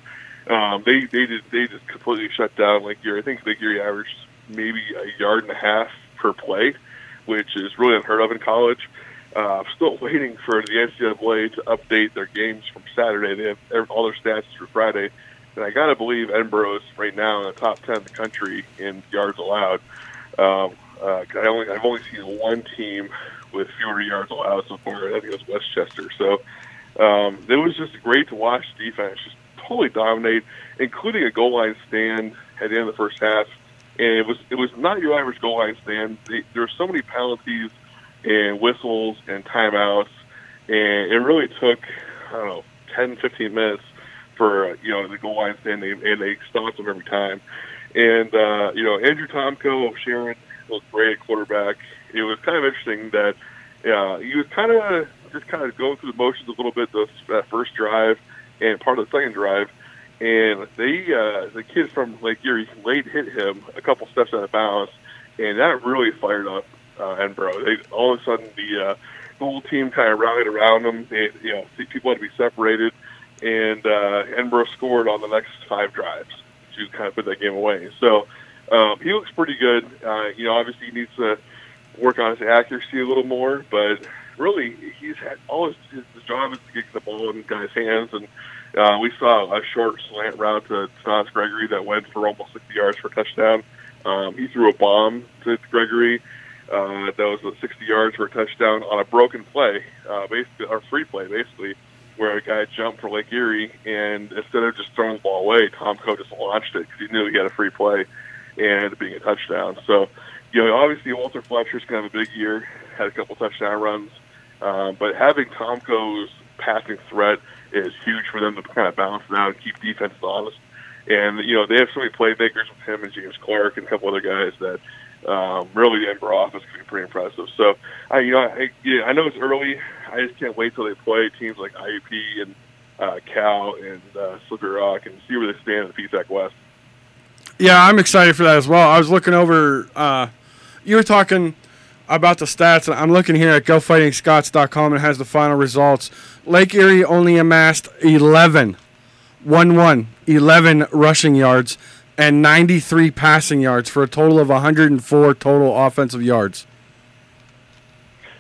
Um, they they did they just completely shut down Lake Erie. I think Lake Erie averaged maybe a yard and a half per play, which is really unheard of in college. Uh, I'm still waiting for the NCAA to update their games from Saturday. They have all their stats for Friday, and I gotta believe Edinboro is right now in the top ten in the country in yards allowed. Um, uh, I only I've only seen one team with fewer yards allowed so far. I think it was West Chester. So um, it was just great to watch defense just totally dominate, including a goal line stand at the end of the first half. And it was it was not your average goal line stand. They, there were so many penalties and whistles and timeouts, and it really took I don't know 10, 15 minutes for you know the goal line stand, and they, and they stopped them every time. And uh, you know Andrew Tomko of Sharon was great at quarterback. It was kind of interesting that uh, he was kind of just kind of going through the motions a little bit the that first drive and part of the second drive. And they, uh, the kid from Lake Erie, late hit him a couple steps out of bounds, and that really fired up uh, Edinboro. They all of a sudden the, uh, whole team kind of rallied around them. They, you know, people had to be separated, and uh, Edinboro scored on the next five drives to kind of put that game away. So um, he looks pretty good. Uh, you know, obviously he needs to work on his accuracy a little more, but really he's had all his, his job is to get the ball in guys' hands, and uh, we saw a short slant route to Thomas Gregory that went for almost 60 yards for a touchdown. Um, he threw a bomb to Gregory uh, that was 60 yards for a touchdown on a broken play, uh, basically or free play, basically, where a guy jumped for Lake Erie, and instead of just throwing the ball away, Tomko just launched it because he knew he had a free play and being a touchdown. So, you know, obviously Walter Fletcher's to have a big year, had a couple touchdown runs, um, but having Tomko's passing threat is huge for them to kind of balance it out and keep defenses honest. And you know they have so many playmakers with him and James Clark and a couple other guys that um, really the Ember offense can be pretty impressive. So I you know I, yeah, I know it's early. I just can't wait till they play teams like IUP and uh, Cal and uh, Slippery Rock and see where they stand in the PSAC West. Yeah, I'm excited for that as well. I was looking over. Uh, you were talking about the stats. I'm looking here at GoFightingScots.com and it has the final results. Lake Erie only amassed 11, 1 1, 11 rushing yards and 93 passing yards for a total of 104 total offensive yards.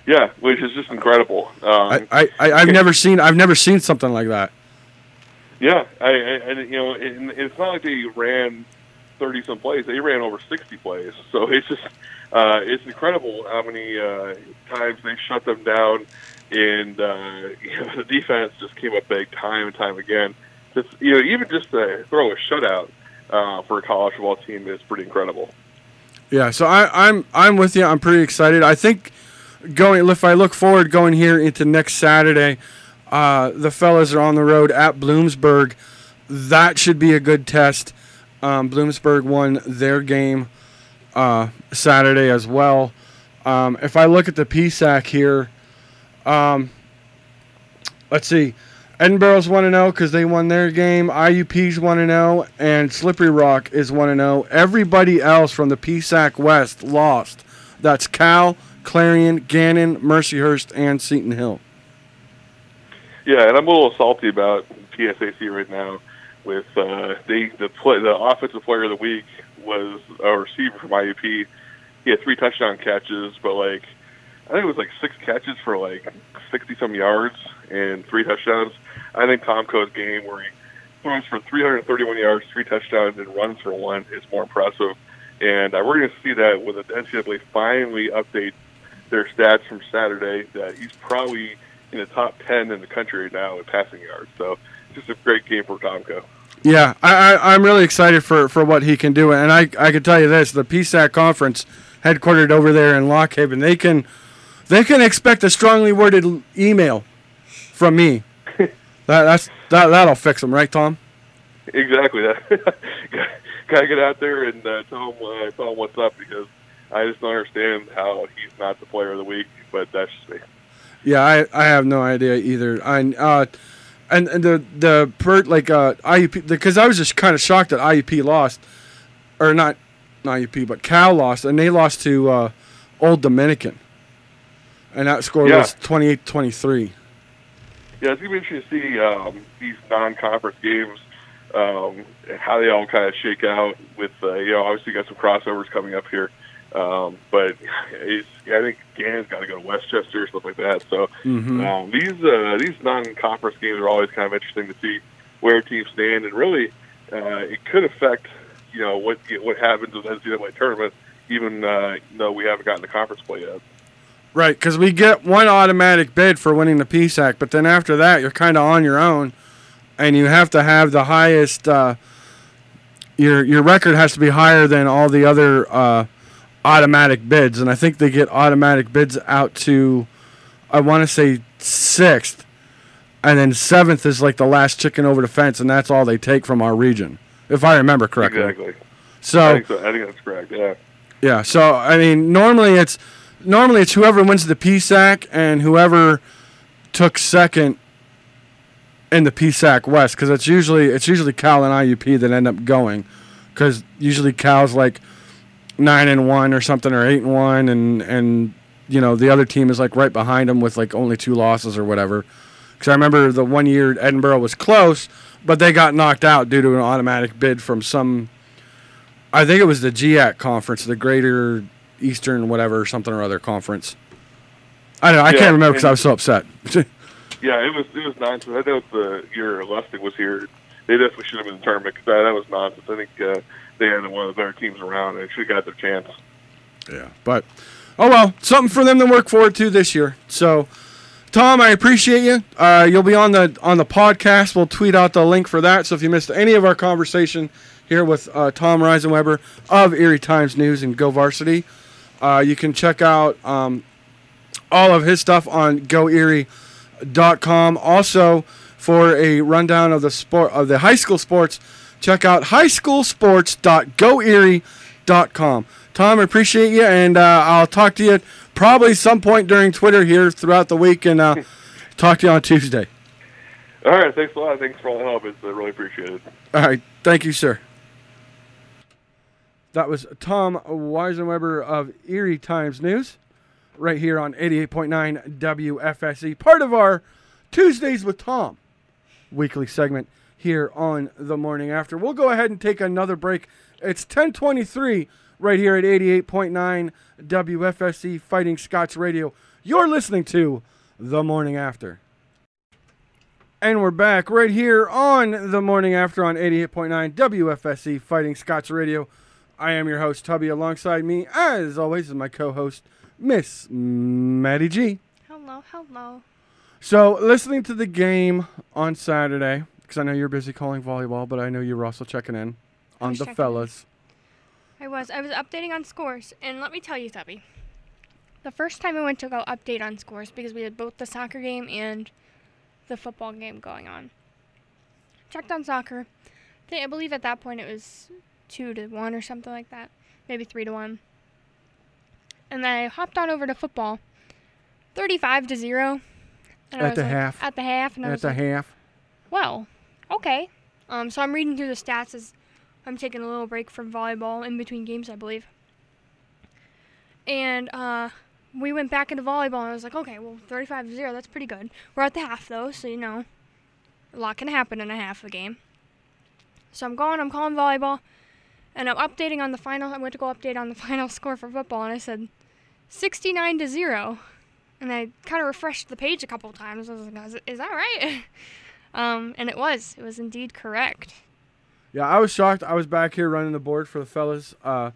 Yeah, which is just incredible. Um, I, I, I've never seen I've never seen something like that. Yeah, I, I you know, it, it's not like they ran thirty some plays; they ran over sixty plays. So it's just uh, it's incredible how many uh, times they shut them down, and uh, you know, the defense just came up big time and time again. Just, you know, even just to throw a shutout uh, for a college football team is pretty incredible. Yeah, so I, I'm I'm with you. I'm pretty excited. I think going if I look forward going here into next Saturday, uh, the fellas are on the road at Bloomsburg. That should be a good test. Um, Bloomsburg won their game uh, Saturday as well. Um, if I look at the PSAC here, um, let's see. Edinboro's 1 0 because they won their game. IUP's 1 0, and Slippery Rock is 1 0. Everybody else from the PSAC West lost. That's Cal, Clarion, Gannon, Mercyhurst, and Seton Hill. Yeah, and I'm a little salty about PSAC right now. With uh, they the play, the offensive player of the week was a receiver from IUP. He had three touchdown catches, but like I think it was like six catches for like sixty some yards and three touchdowns. I think Tomko's game where he throws for 331 yards, three touchdowns, and runs for one is more impressive. And uh, we're going to see that when the NCAA finally update their stats from Saturday. That he's probably in the top 10 in the country right now in passing yards. So just a great game for Tomko. Yeah, I, I, am really excited for, for what he can do. And I, I can tell you this the PSAC conference, headquartered over there in Lock Haven, they can, they can expect a strongly worded email from me That that's that that'll fix them, right, Tom? Exactly. That. Gotta get out there and uh, tell him uh, tell him what's up because I just don't understand how he's not the player of the week. But that's just me. Yeah, I, I have no idea either. I uh, and, and the the per like uh IUP because I was just kind of shocked that IUP lost, or not, not IUP but Cal lost, and they lost to uh, Ohio Dominican, and that score Yeah. was 28-23. Yeah, it's gonna be interesting to see um, these non-conference games um, and how they all kind of shake out. With uh, you know, obviously you got some crossovers coming up here, um, but it's, I think Gannon's got to go to West Chester or stuff like that. So Mhm. um, these uh, these non-conference games are always kind of interesting to see where teams stand, and really uh, it could affect you know what what happens with the NCAA tournament, even uh, though we haven't gotten the conference play yet. Right, because we get one automatic bid for winning the PSAC, but then after that, you're kind of on your own, and you have to have the highest. Uh, your your record has to be higher than all the other uh, automatic bids, and I think they get automatic bids out to, I want to say sixth, and then seventh is like the last chicken over the fence, and that's all they take from our region, if I remember correctly. Exactly. I So think so. I think that's correct. Yeah. yeah, so I mean, normally it's normally it's whoever wins the PSAC and whoever took second in the PSAC West because it's usually it's usually Cal and IUP that end up going because usually Cal's like nine and one or something or eight and one and and you know the other team is like right behind them with like only two losses or whatever. Because I remember the one year Edinboro was close, but they got knocked out due to an automatic bid from some I think it was the GAC conference, the Greater Eastern whatever something or other conference. I don't know. I Yeah, can't remember because I was so upset. Yeah, it was it was nonsense. I know it's the year Lustig was here. They definitely should have been in the tournament because that, that was nonsense. I think uh, had one of the better teams around and should have got their chance. yeah, but oh well, something for them to work forward to this year. So, Tom, I appreciate you. Uh, you'll be on the on the podcast. We'll tweet out the link for that. So if you missed any of our conversation here with uh, Tom Reisenweber of Erie Times News and Go Varsity, uh, you can check out um, all of his stuff on GoErie.com. Also, for a rundown of the sport of the high school sports, check out highschoolsports.goerie.com. Tom, I appreciate you, and uh, I'll talk to you probably some point during Twitter here throughout the week, and uh, talk to you on Tuesday. All right, thanks a lot. Thanks for all the help. It's uh, really appreciated. All right, thank you, sir. That was Tom Reisenweber of Erie Times News, right here on 88.9 WFSC, part of our Tuesdays with Tom weekly segment here on the morning after. We'll go ahead and take another break. It's 1023 right here at 88.9 WFSC Fighting Scots Radio. You're listening to The Morning After. And we're back right here on the morning after on 88.9 WFSC Fighting Scots Radio. I am your host, Tubby. Alongside me, as always, is my co host, Miss Maddie G. Hello, hello. So, listening to the game on Saturday, because I know you're busy calling volleyball, but I know you were also checking in on the checking fellas. I was. I was updating on scores, and let me tell you, Tubby. The first time I went to go update on scores because we had both the soccer game and the football game going on. Checked on soccer. I, believe at that point it was two to one or something like that, maybe three to one. And then I hopped on over to football, thirty-five to zero. And I At was the like- half. At the half, and I At the like, half. well, okay. Um, so I'm reading through the stats as I'm taking a little break from volleyball in between games, I believe. And uh, we went back into volleyball, and I was like, okay, well, 35 0, that's pretty good. We're at the half, though, so you know, a lot can happen in a half of a game. So I'm going, I'm calling volleyball, and I'm updating on the final. I went to go update on the final score for football, and I said 69 to 0. And I kind of refreshed the page a couple of times. I was like, is, is that right? Um, and it was. It was indeed correct. Yeah, I was shocked. I was back here running the board for the fellas. Uh,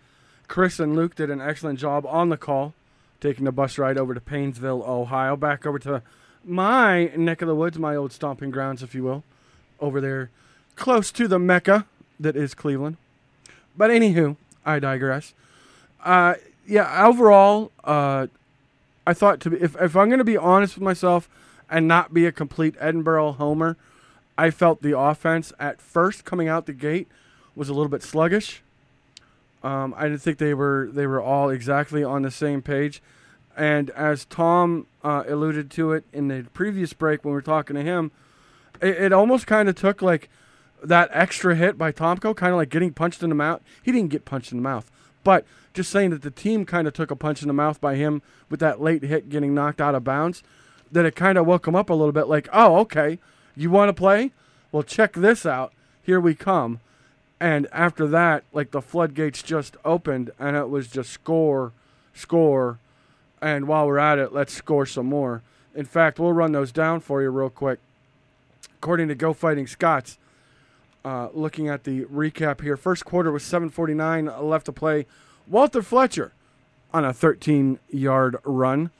Chris and Luke did an excellent job on the call, taking the bus ride over to Painesville, Ohio, back over to my neck of the woods, my old stomping grounds, if you will, over there, close to the Mecca that is Cleveland. But anywho, I digress. Uh, yeah, overall, uh, I thought to be if if I'm going to be honest with myself and not be a complete Edinboro homer, I felt the offense at first coming out the gate was a little bit sluggish. Um, I didn't think they were they were all exactly on the same page. And as Tom uh, alluded to it in the previous break when we were talking to him, it, it almost kind of took like that extra hit by Tomko, kind of like getting punched in the mouth. He didn't get punched in the mouth, but just saying that the team kind of took a punch in the mouth by him with that late hit getting knocked out of bounds. That it kind of woke him up a little bit, like, oh, okay, you want to play? Well, check this out. Here we come. And after that, like the floodgates just opened, and it was just score, score, and while we're at it, let's score some more. In fact, we'll run those down for you real quick. According to Go Fighting Scots, uh, looking at the recap here, first quarter was 7:49 left to play. Walter Fletcher on a 13-yard run.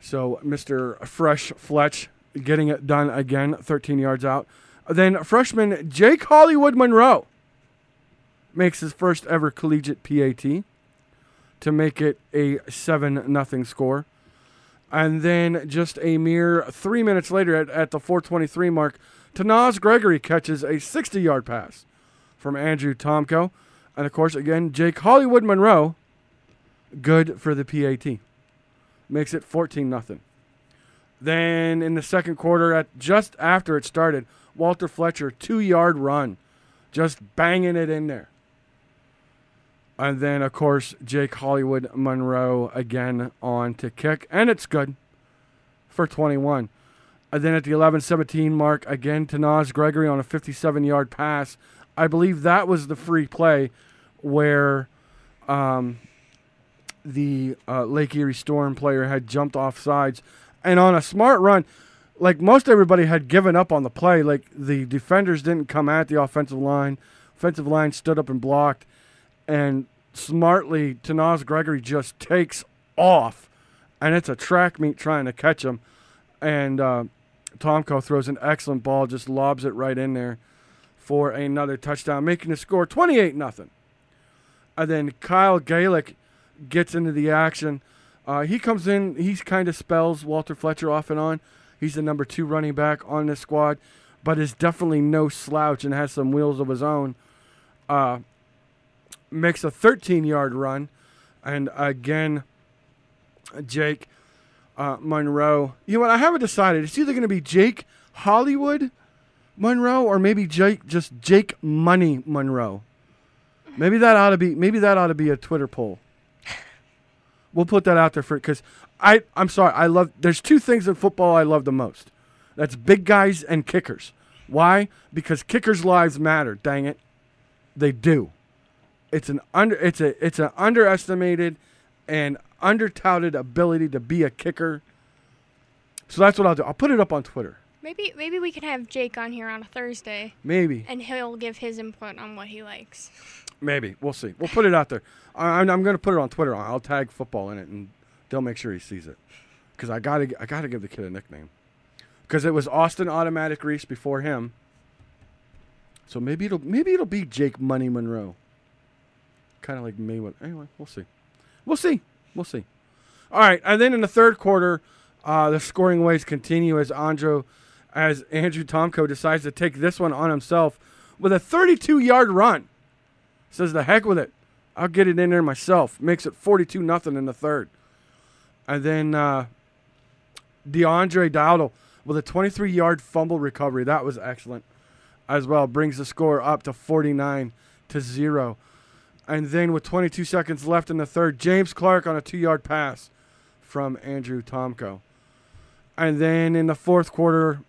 So Mr. Fresh Fletch getting it done again, 13 yards out. Then freshman Jake Hollywood Monroe makes his first ever collegiate PAT to make it a 7 nothing score. And then just a mere three minutes later at, at the 423 mark, Tanaz Gregory catches a 60 yard pass from Andrew Tomko. And of course, again, Jake Hollywood Monroe, good for the PAT. Makes it 14 nothing. Then in the second quarter, at just after it started, Walter Fletcher, two yard run, just banging it in there. And then, of course, Jake Hollywood Monroe again on to kick, and it's good for 21. And then at the 11 17 mark, again, Tanaz Gregory on a 57 yard pass. I believe that was the free play where um, the uh, Lake Erie Storm player had jumped off sides. And on a smart run, like most everybody had given up on the play. Like the defenders didn't come at the offensive line. Offensive line stood up and blocked. And smartly, Tanaz Gregory just takes off. And it's a track meet trying to catch him. And uh, Tomko throws an excellent ball, just lobs it right in there for another touchdown, making the score 28 nothing. And then Kyle Gaelic gets into the action. Uh, he comes in, he kind of spells Walter Fletcher off and on. He's the number two running back on this squad, but is definitely no slouch and has some wheels of his own. Uh, makes a 13 yard run. And again, Jake uh, Monroe. You know what? I haven't decided. It's either going to be Jake Hollywood Monroe or maybe Jake, just Jake Money Monroe. Maybe that ought to be. Maybe that ought to be a Twitter poll. We'll put that out there for because I. I'm sorry. I love. There's two things in football I love the most. That's big guys and kickers. Why? Because kickers' lives matter. Dang it, they do. It's an under. It's a. It's an underestimated and under-touted ability to be a kicker. So that's what I'll do. I'll put it up on Twitter. Maybe maybe we can have Jake on here on a Thursday, Maybe. and he'll give his input on what he likes. Maybe we'll see. We'll put it out there. I'm, I'm going to put it on Twitter. I'll tag football in it, and they'll make sure he sees it. Because I got to I got to give the kid a nickname. Because it was Austin Automatic Reese before him. So maybe it'll maybe it'll be Jake Money Monroe. Kind of like Mayweather. Anyway, we'll see. We'll see. We'll see. All right, and then in the third quarter, uh, the scoring ways continue as Andrew, as Andrew Tomko decides to take this one on himself with a 32-yard run. Says the heck with it. I'll get it in there myself. Makes it 42 nothing in the third. And then uh, DeAndre Dowdle with a 23 yard fumble recovery. That was excellent as well. Brings the score up to 49 to 0. And then with 22 seconds left in the third, James Clark on a two yard pass from Andrew Tomko. And then in the fourth quarter,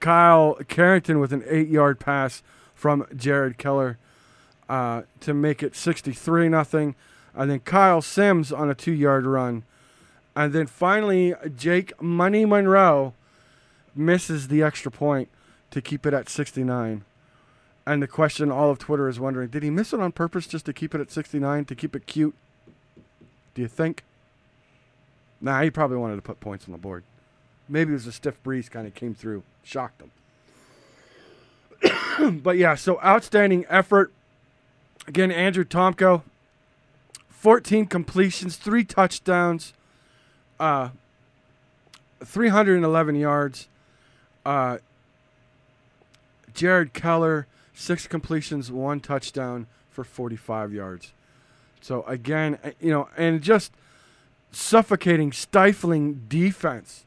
Kyle Carrington with an eight yard pass from Jared Keller uh, to make it 63 nothing. And then Kyle Sims on a two yard run. And then finally, Jake Money Monroe misses the extra point to keep it at 69. And the question all of Twitter is wondering did he miss it on purpose just to keep it at 69, to keep it cute? Do you think? Nah, he probably wanted to put points on the board. Maybe it was a stiff breeze kind of came through, shocked him. but yeah, so outstanding effort. Again, Andrew Tomko, 14 completions, three touchdowns, uh, 311 yards. Uh, Jared Keller, six completions, one touchdown for 45 yards. So again, uh, you know, and just suffocating, stifling defense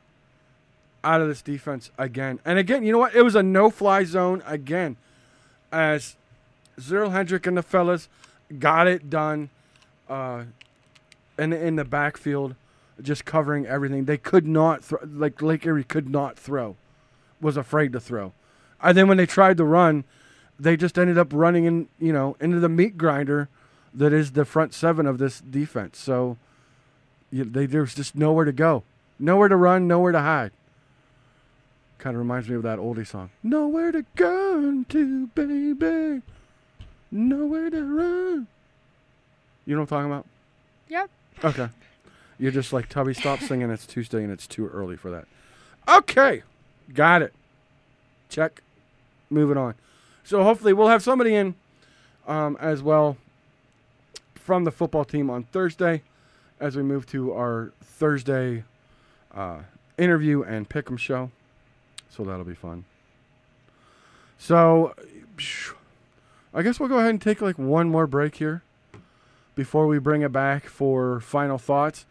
out of this defense again. And again, you know what? It was a no-fly zone again, as Zerl Hendrick and the fellas got it done, uh, in in the backfield, just covering everything. They could not throw, like Lake Erie could not throw, was afraid to throw. And then when they tried to run, they just ended up running in, you know, into the meat grinder that is the front seven of this defense. So you, they, there's just nowhere to go, nowhere to run, nowhere to hide. Kind of reminds me of that oldie song. Nowhere to go to, baby. Nowhere to run. You know what I'm talking about? Yep. Okay. You're just like, Tubby, stop singing. It's Tuesday and it's too early for that. Okay. Got it. Check. Moving on. So hopefully we'll have somebody in um, as well from the football team on Thursday as we move to our Thursday uh, interview and pick'em show. So that'll be fun. So I guess we'll go ahead and take like one more break here before we bring it back for final thoughts.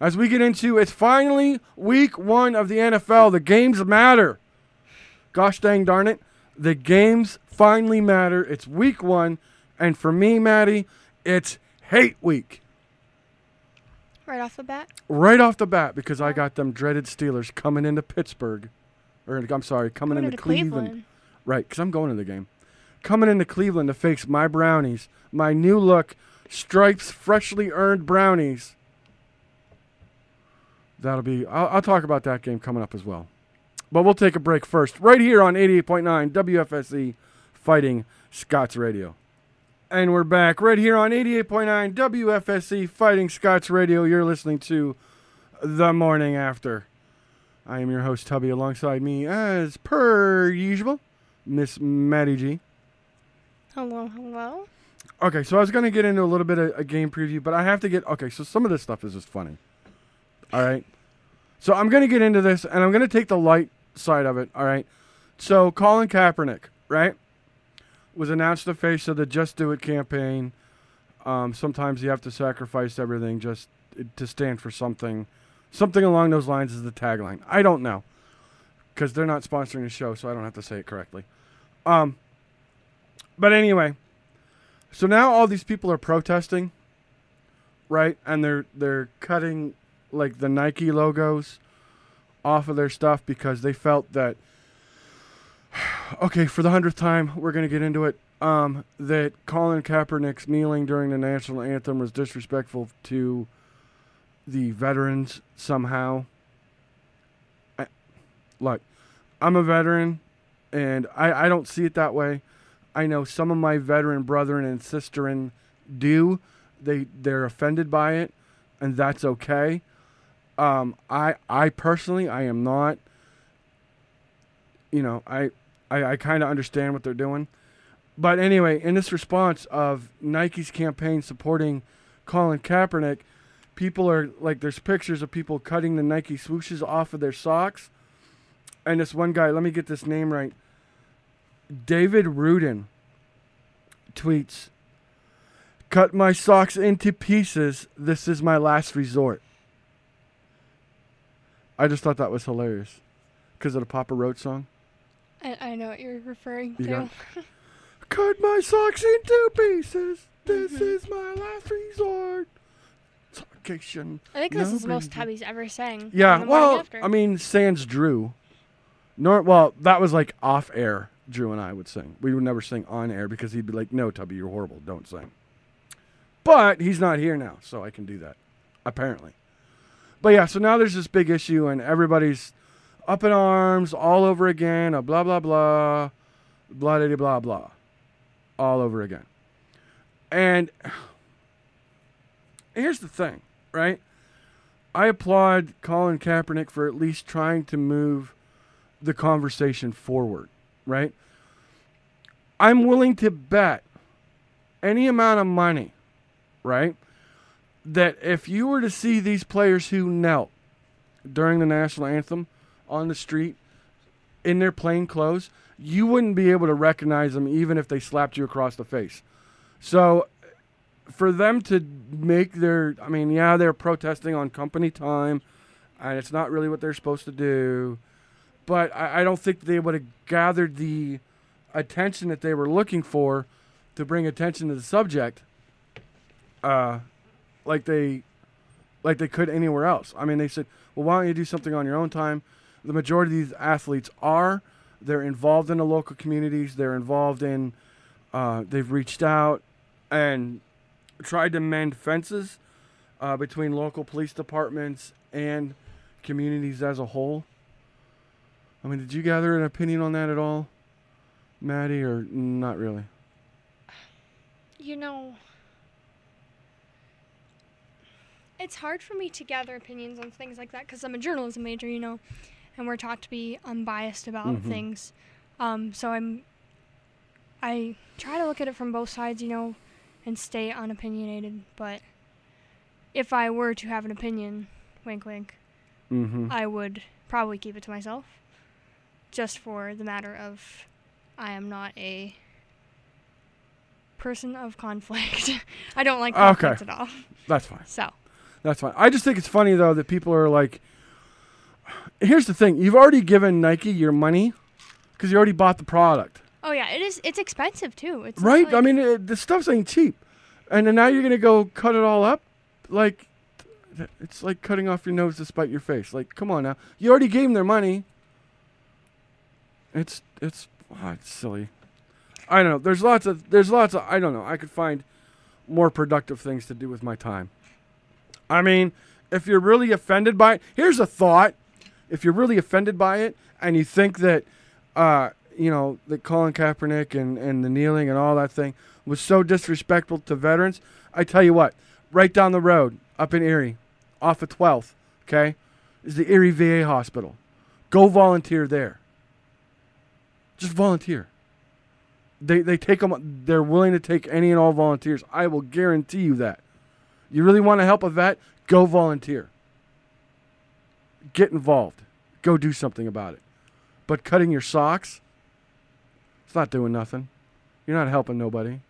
As we get into it's finally week one of the NFL. The games matter. Gosh dang darn it. The games finally matter. It's week one. And for me, Maddie, it's hate week. Right off the bat. Right off the bat, because I got them dreaded Steelers coming into Pittsburgh. Or I'm sorry, coming, into to Cleveland. Cleveland. Right, because I'm going to the game. Coming into Cleveland to face my brownies, my new look, stripes freshly earned brownies. That'll be, I'll, I'll talk about that game coming up as well. But we'll take a break first, right here on 88.9 WFSC Fighting Scots Radio. And we're back right here on 88.9 WFSC Fighting Scots Radio. You're listening to The Morning After. I am your host, Tubby, alongside me, as per usual, Miss Maddie G. Hello, hello. Okay, so I was to get into a little bit of a game preview, but I have to get. Okay, so some of this stuff is just funny. All right. So I'm to get into this, and I'm to take the light side of it. All right. So Colin Kaepernick, right, was announced the face of the Just Do It campaign. Um, sometimes you have to sacrifice everything just to stand for something. Something along those lines is the tagline. I don't know because they're not sponsoring the show, so I don't have to say it correctly. Um, but anyway, so now all these people are protesting, right? And they're they're cutting like the Nike logos off of their stuff because they felt that okay, for the hundredth time, we're gonna get into it. Um, that Colin Kaepernick's kneeling during the national anthem was disrespectful to the veterans somehow. I, look, I'm a veteran, and I, I don't see it that way. I know some of my veteran brethren and sisterin do. They they're offended by it, and that's okay. Um, I I personally I am not. You know I I, I kind of understand what they're doing, but anyway, in this response of Nike's campaign supporting Colin Kaepernick, people are like there's pictures of people cutting the Nike swooshes off of their socks, and this one guy let me get this name right. David Rudin tweets, Cut my socks into pieces. This is my last resort. I just thought that was hilarious. Because of the Papa Roach song. I, I know what you're referring You to. Cut my socks into pieces. This mm-hmm. is my last resort. Suffocation. I think this No is the most. Tubby's ever sang. Yeah, on the morning well. I mean, Sans Drew. Nor, well, that was like off air. Drew and I would sing. We would never sing on air because he'd be like, "No, Tubby, you're horrible. Don't sing." But he's not here now, so I can do that. Apparently. But yeah, so now there's this big issue, and everybody's up in arms all over again. A blah blah blah, blah blah blah blah, all over again. And here's the thing, right? I applaud Colin Kaepernick for at least trying to move the conversation forward, right? I'm willing to bet any amount of money, right? That if you were to see these players who knelt during the national anthem on the street, in their plain clothes, you wouldn't be able to recognize them even if they slapped you across the face. So for them to make their I mean, yeah, they're protesting on company time and it's not really what they're supposed to do. But I, I don't think they would have gathered the attention that they were looking for to bring attention to the subject uh, like they like they could anywhere else. I mean, they said, "Well, why don't you do something on your own time?" The majority of these athletes are they're involved in the local communities. They're involved in uh, they've reached out and tried to mend fences uh, between local police departments and communities as a whole. I mean, did you gather an opinion on that at all, Maddie, or not really? You know, it's hard for me to gather opinions on things like that because I'm a journalism major, you know, and we're taught to be unbiased about Mhm. things. Um, so I'm, I try to look at it from both sides, you know, and stay unopinionated. But if I were to have an opinion, wink, wink, Mm-hmm. I would probably keep it to myself, just for the matter of I am not a person of conflict. I don't like Okay. at all. That's fine. So, That's fine. I just think it's funny though that people are like, here's the thing: you've already given Nike your money because you already bought the product, oh yeah, it is. It's expensive too. It's right? I mean, it, the stuff's ain't cheap, and then now you're gonna go cut it all up, like it's like cutting off your nose to spite your face. Like, come on now, you already gave them their money. It's it's ah, it's silly. I don't know. There's lots of there's lots of I don't know. I could find more productive things to do with my time. I mean, if you're really offended by it, here's a thought. If you're really offended by it and you think that, uh, you know, that Colin Kaepernick and, and the kneeling and all that thing was so disrespectful to veterans, I tell you what, right down the road, up in Erie, off of 12th, okay, is the Erie VA hospital. Go volunteer there. Just volunteer. They, they take them, they're willing to take any and all volunteers. I will guarantee you that. You really want to help a vet? Go volunteer. Get involved. Go do something about it. But cutting your socks, it's not doing nothing. You're not helping nobody.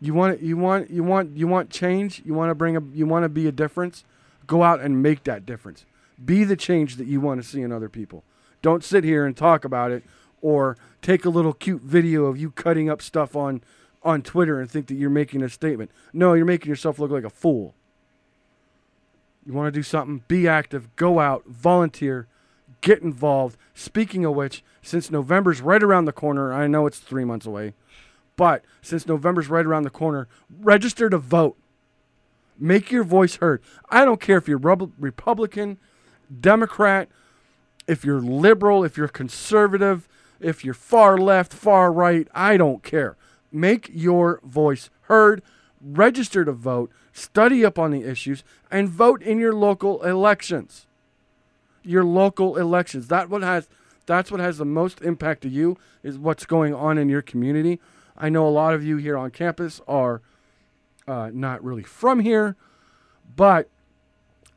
You want you want you want you want change. You want to bring a you want to be a difference. Go out and make that difference. Be the change that you want to see in other people. Don't sit here and talk about it or take a little cute video of you cutting up stuff on on Twitter and think that you're making a statement. No, you're making yourself look like a fool. You want to do something? Be active. Go out. Volunteer. Get involved. Speaking of which, since November's right around the corner, I know it's three months away, but since November's right around the corner, register to vote. Make your voice heard. I don't care if you're Republican, Democrat, if you're liberal, if you're conservative, if you're far left, far right, I don't care. Make your voice heard. Register to vote. Study up on the issues and vote in your local elections. Your local elections. That what has that's what has the most impact to you is what's going on in your community. I know a lot of you here on campus are uh, not really from here, but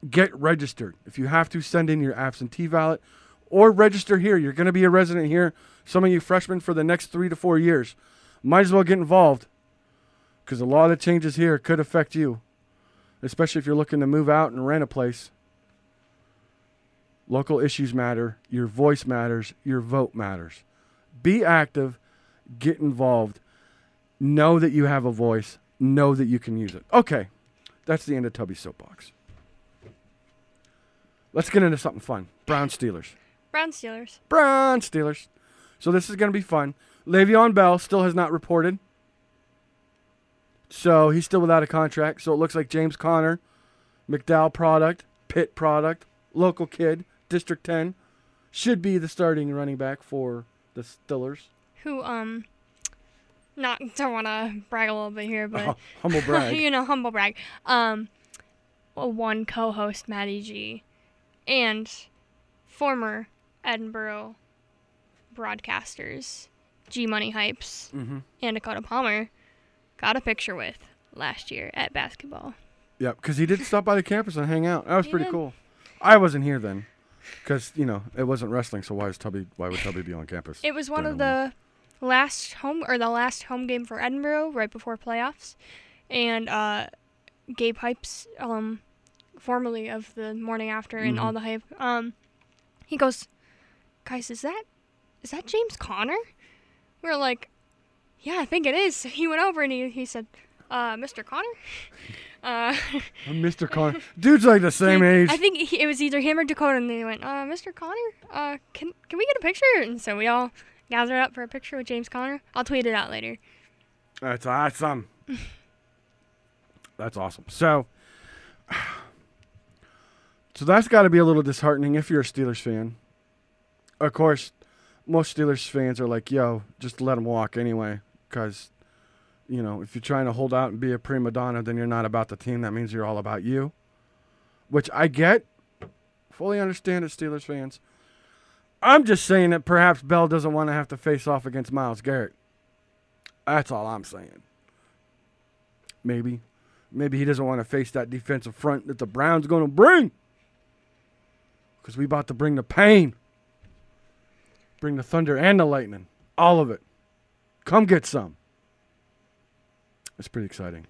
get registered. If you have to, send in your absentee ballot or register here. You're going to be a resident here. Some of you freshmen for the next three to four years. Might as well get involved because a lot of the changes here could affect you, especially if you're looking to move out and rent a place. Local issues matter. Your voice matters. Your vote matters. Be active. Get involved. Know that you have a voice. Know that you can use it. Okay, that's the end of Tubby Soapbox. Let's get into something fun. Brown Steelers. Brown Steelers. Brown Steelers. So this is going to be fun. Le'Veon Bell still has not reported. So he's still without a contract. So it looks like James Conner, McDowell product, Pitt product, local kid, District 10, should be the starting running back for the Steelers. Who um, not don't want to brag a little bit here, but Uh, humble brag. you know, humble brag. Um, well, one co-host Maddie G, and former Edinboro broadcasters G Money Hypes mm-hmm. and Dakota Palmer got a picture with last year at basketball. Yep, because he did stop by the campus and hang out. That was He pretty did. cool. I wasn't here then. because you know it wasn't wrestling. So why is Tubby? Why would Tubby be on campus? It was one of the the last home or the last home game for Edinboro right before playoffs, and uh, Gabe Pipes, um, formerly of the morning after and all the hype, um, he goes, guys, is that is that James Conner? We are like, yeah, I think it is. He went over and he he said, uh, Mr. Conner. Uh, Mr. Conner, dude's like the same age. I think he, it was either him or Dakota, and they went, uh, Mr. Conner, uh, can can we get a picture? And so we all gathered up for a picture with James Conner. I'll tweet it out later. That's awesome. that's awesome. So, so that's got to be a little disheartening if you're a Steelers fan. Of course, most Steelers fans are like, "Yo, just let them walk anyway," because you know if you're trying to hold out and be a prima donna, then you're not about the team. That means you're all about you, which I get, fully understand as Steelers fans. I'm just saying that perhaps Bell doesn't want to have to face off against Myles Garrett. That's all I'm saying. Maybe. Maybe he doesn't want to face that defensive front that the Browns are going to bring. Because we about to bring the pain. Bring the thunder and the lightning. All of it. Come get some. It's pretty exciting.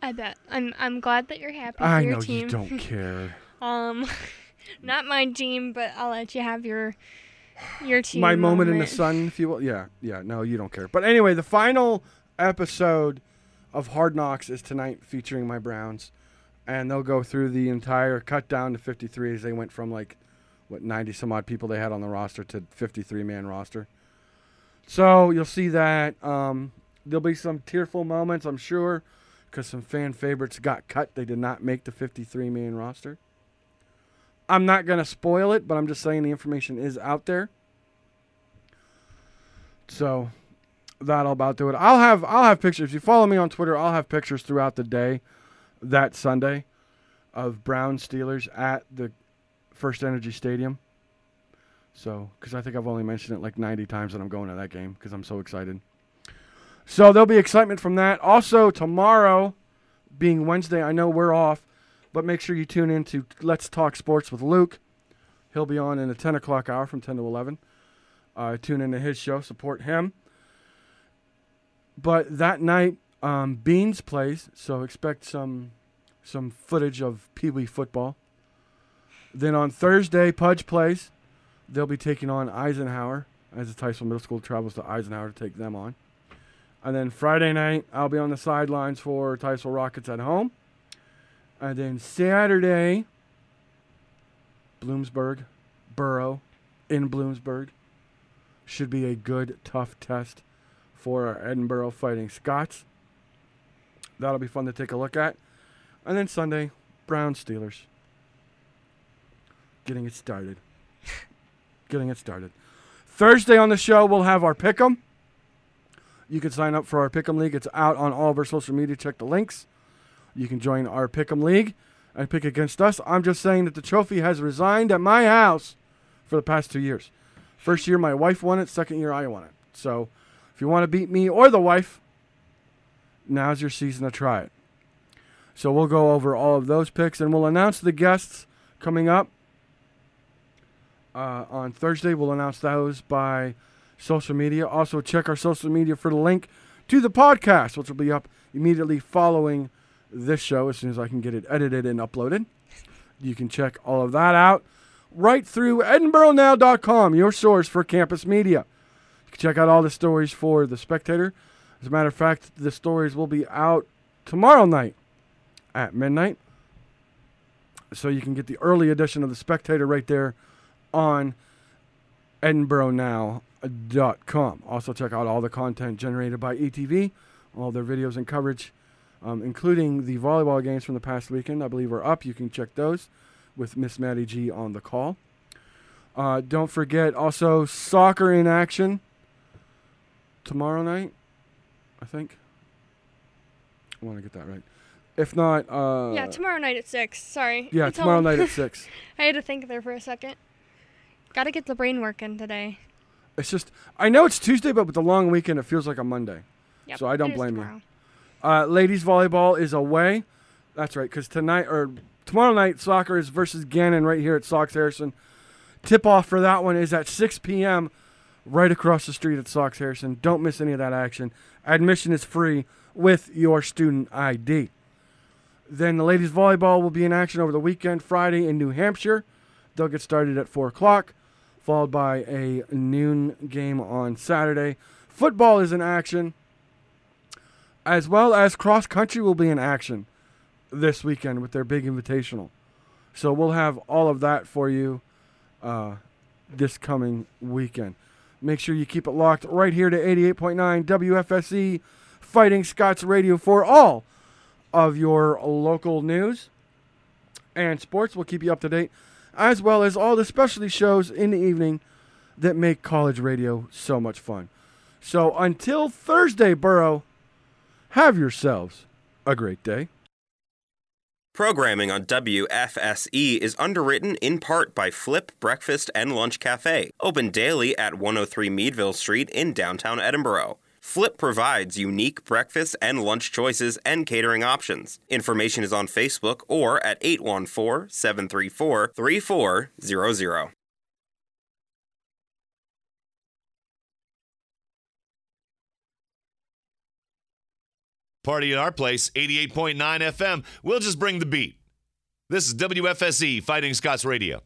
I bet. I'm I'm glad that you're happy I your know team. you don't care. Um, not my team, but I'll let you have your your team. My moment in the sun, if you will. Yeah, yeah. No, you don't care. But anyway, the final episode of Hard Knocks is tonight, featuring my Browns, and they'll go through the entire cut down to 53 as they went from like what 90 some odd people they had on the roster to 53 man roster. So you'll see that. Um, there'll be some tearful moments, I'm sure, because some fan favorites got cut. They did not make the 53 man roster. I'm not going to spoil it, but I'm just saying the information is out there. So that'll about do it. I'll have I'll have pictures. If you follow me on Twitter, I'll have pictures throughout the day that Sunday of Brown Steelers at the FirstEnergy Stadium. So, because I think I've only mentioned it like 90 times that I'm going to that game because I'm so excited. So there'll be excitement from that. Also tomorrow, being Wednesday, I know we're off, but make sure you tune in to Let's Talk Sports with Luke. He'll be on in the 10 o'clock hour from 10 to 11. Uh, tune into his show, support him. But that night, um, Beans plays, so expect some some footage of Pee Wee football. Then on Thursday, Pudge plays. They'll be taking on Eisenhower as the Titusville Middle School travels to Eisenhower to take them on. And then Friday night, I'll be on the sidelines for Titusville Rockets at home. And then Saturday, Bloomsburg, Borough in Bloomsburg. Should be a good, tough test for our Edinboro Fighting Scots. That'll be fun to take a look at. And then Sunday, Brown Steelers. Getting it started. Getting it started. Thursday on the show, we'll have our pick'em. You can sign up for our pick'em league. It's out on all of our social media. Check the links. You can join our pick'em league and pick against us. I'm just saying that the trophy has resigned at my house for the past two years. First year, my wife won it. Second year, I won it. So, if you want to beat me or the wife, now's your season to try it. So we'll go over all of those picks and we'll announce the guests coming up uh, on Thursday. We'll announce those by social media. Also, check our social media for the link to the podcast, which will be up immediately following this show as soon as I can get it edited and uploaded. You can check all of that out right through EdinboroNow.com, your source for campus media. You can check out all the stories for The Spectator. As a matter of fact, the stories will be out tomorrow night at midnight. So you can get the early edition of The Spectator right there on EdinboroNow.com. Also, check out all the content generated by ETV, all their videos and coverage, um, including the volleyball games from the past weekend. I believe are up. You can check those with Miss Maddie G on the call. Uh, don't forget also soccer in action tomorrow night, I think. I want to get that right. If not, uh, yeah, tomorrow night at six. Sorry. yeah, tomorrow night at six. I had to think there for a second. Got to get the brain working today. It's just I know it's Tuesday, but with the long weekend, it feels like a Monday. Yep, So I don't blame you. tomorrow. Uh, ladies volleyball is away. That's right, because tonight or tomorrow night soccer is versus Gannon right here at Sox Harrison. Tip off for that one is at 6 p.m. right across the street at Sox Harrison. Don't miss any of that action. Admission is free with your student ID. Then the ladies volleyball will be in action over the weekend, Friday in New Hampshire. They'll get started at 4 o'clock, followed by a noon game on Saturday. Football is in action, as well as cross country will be in action this weekend with their big invitational. So we'll have all of that for you uh, this coming weekend. Make sure you keep it locked right here to 88.9 WFSC Fighting Scots Radio for all of your local news and sports. We'll keep you up to date, as well as all the specialty shows in the evening that make college radio so much fun. So until Thursday, Burrow, have yourselves a great day. Programming on WFSC is underwritten in part by Flip Breakfast and Lunch Cafe, open daily at 103 Meadville Street in downtown Edinboro. Flip provides unique breakfast and lunch choices and catering options. Information is on Facebook or at 814 734 3400. Party at our place, 88.9 FM. We'll just bring the beat. This is WFSC Fighting Scots Radio.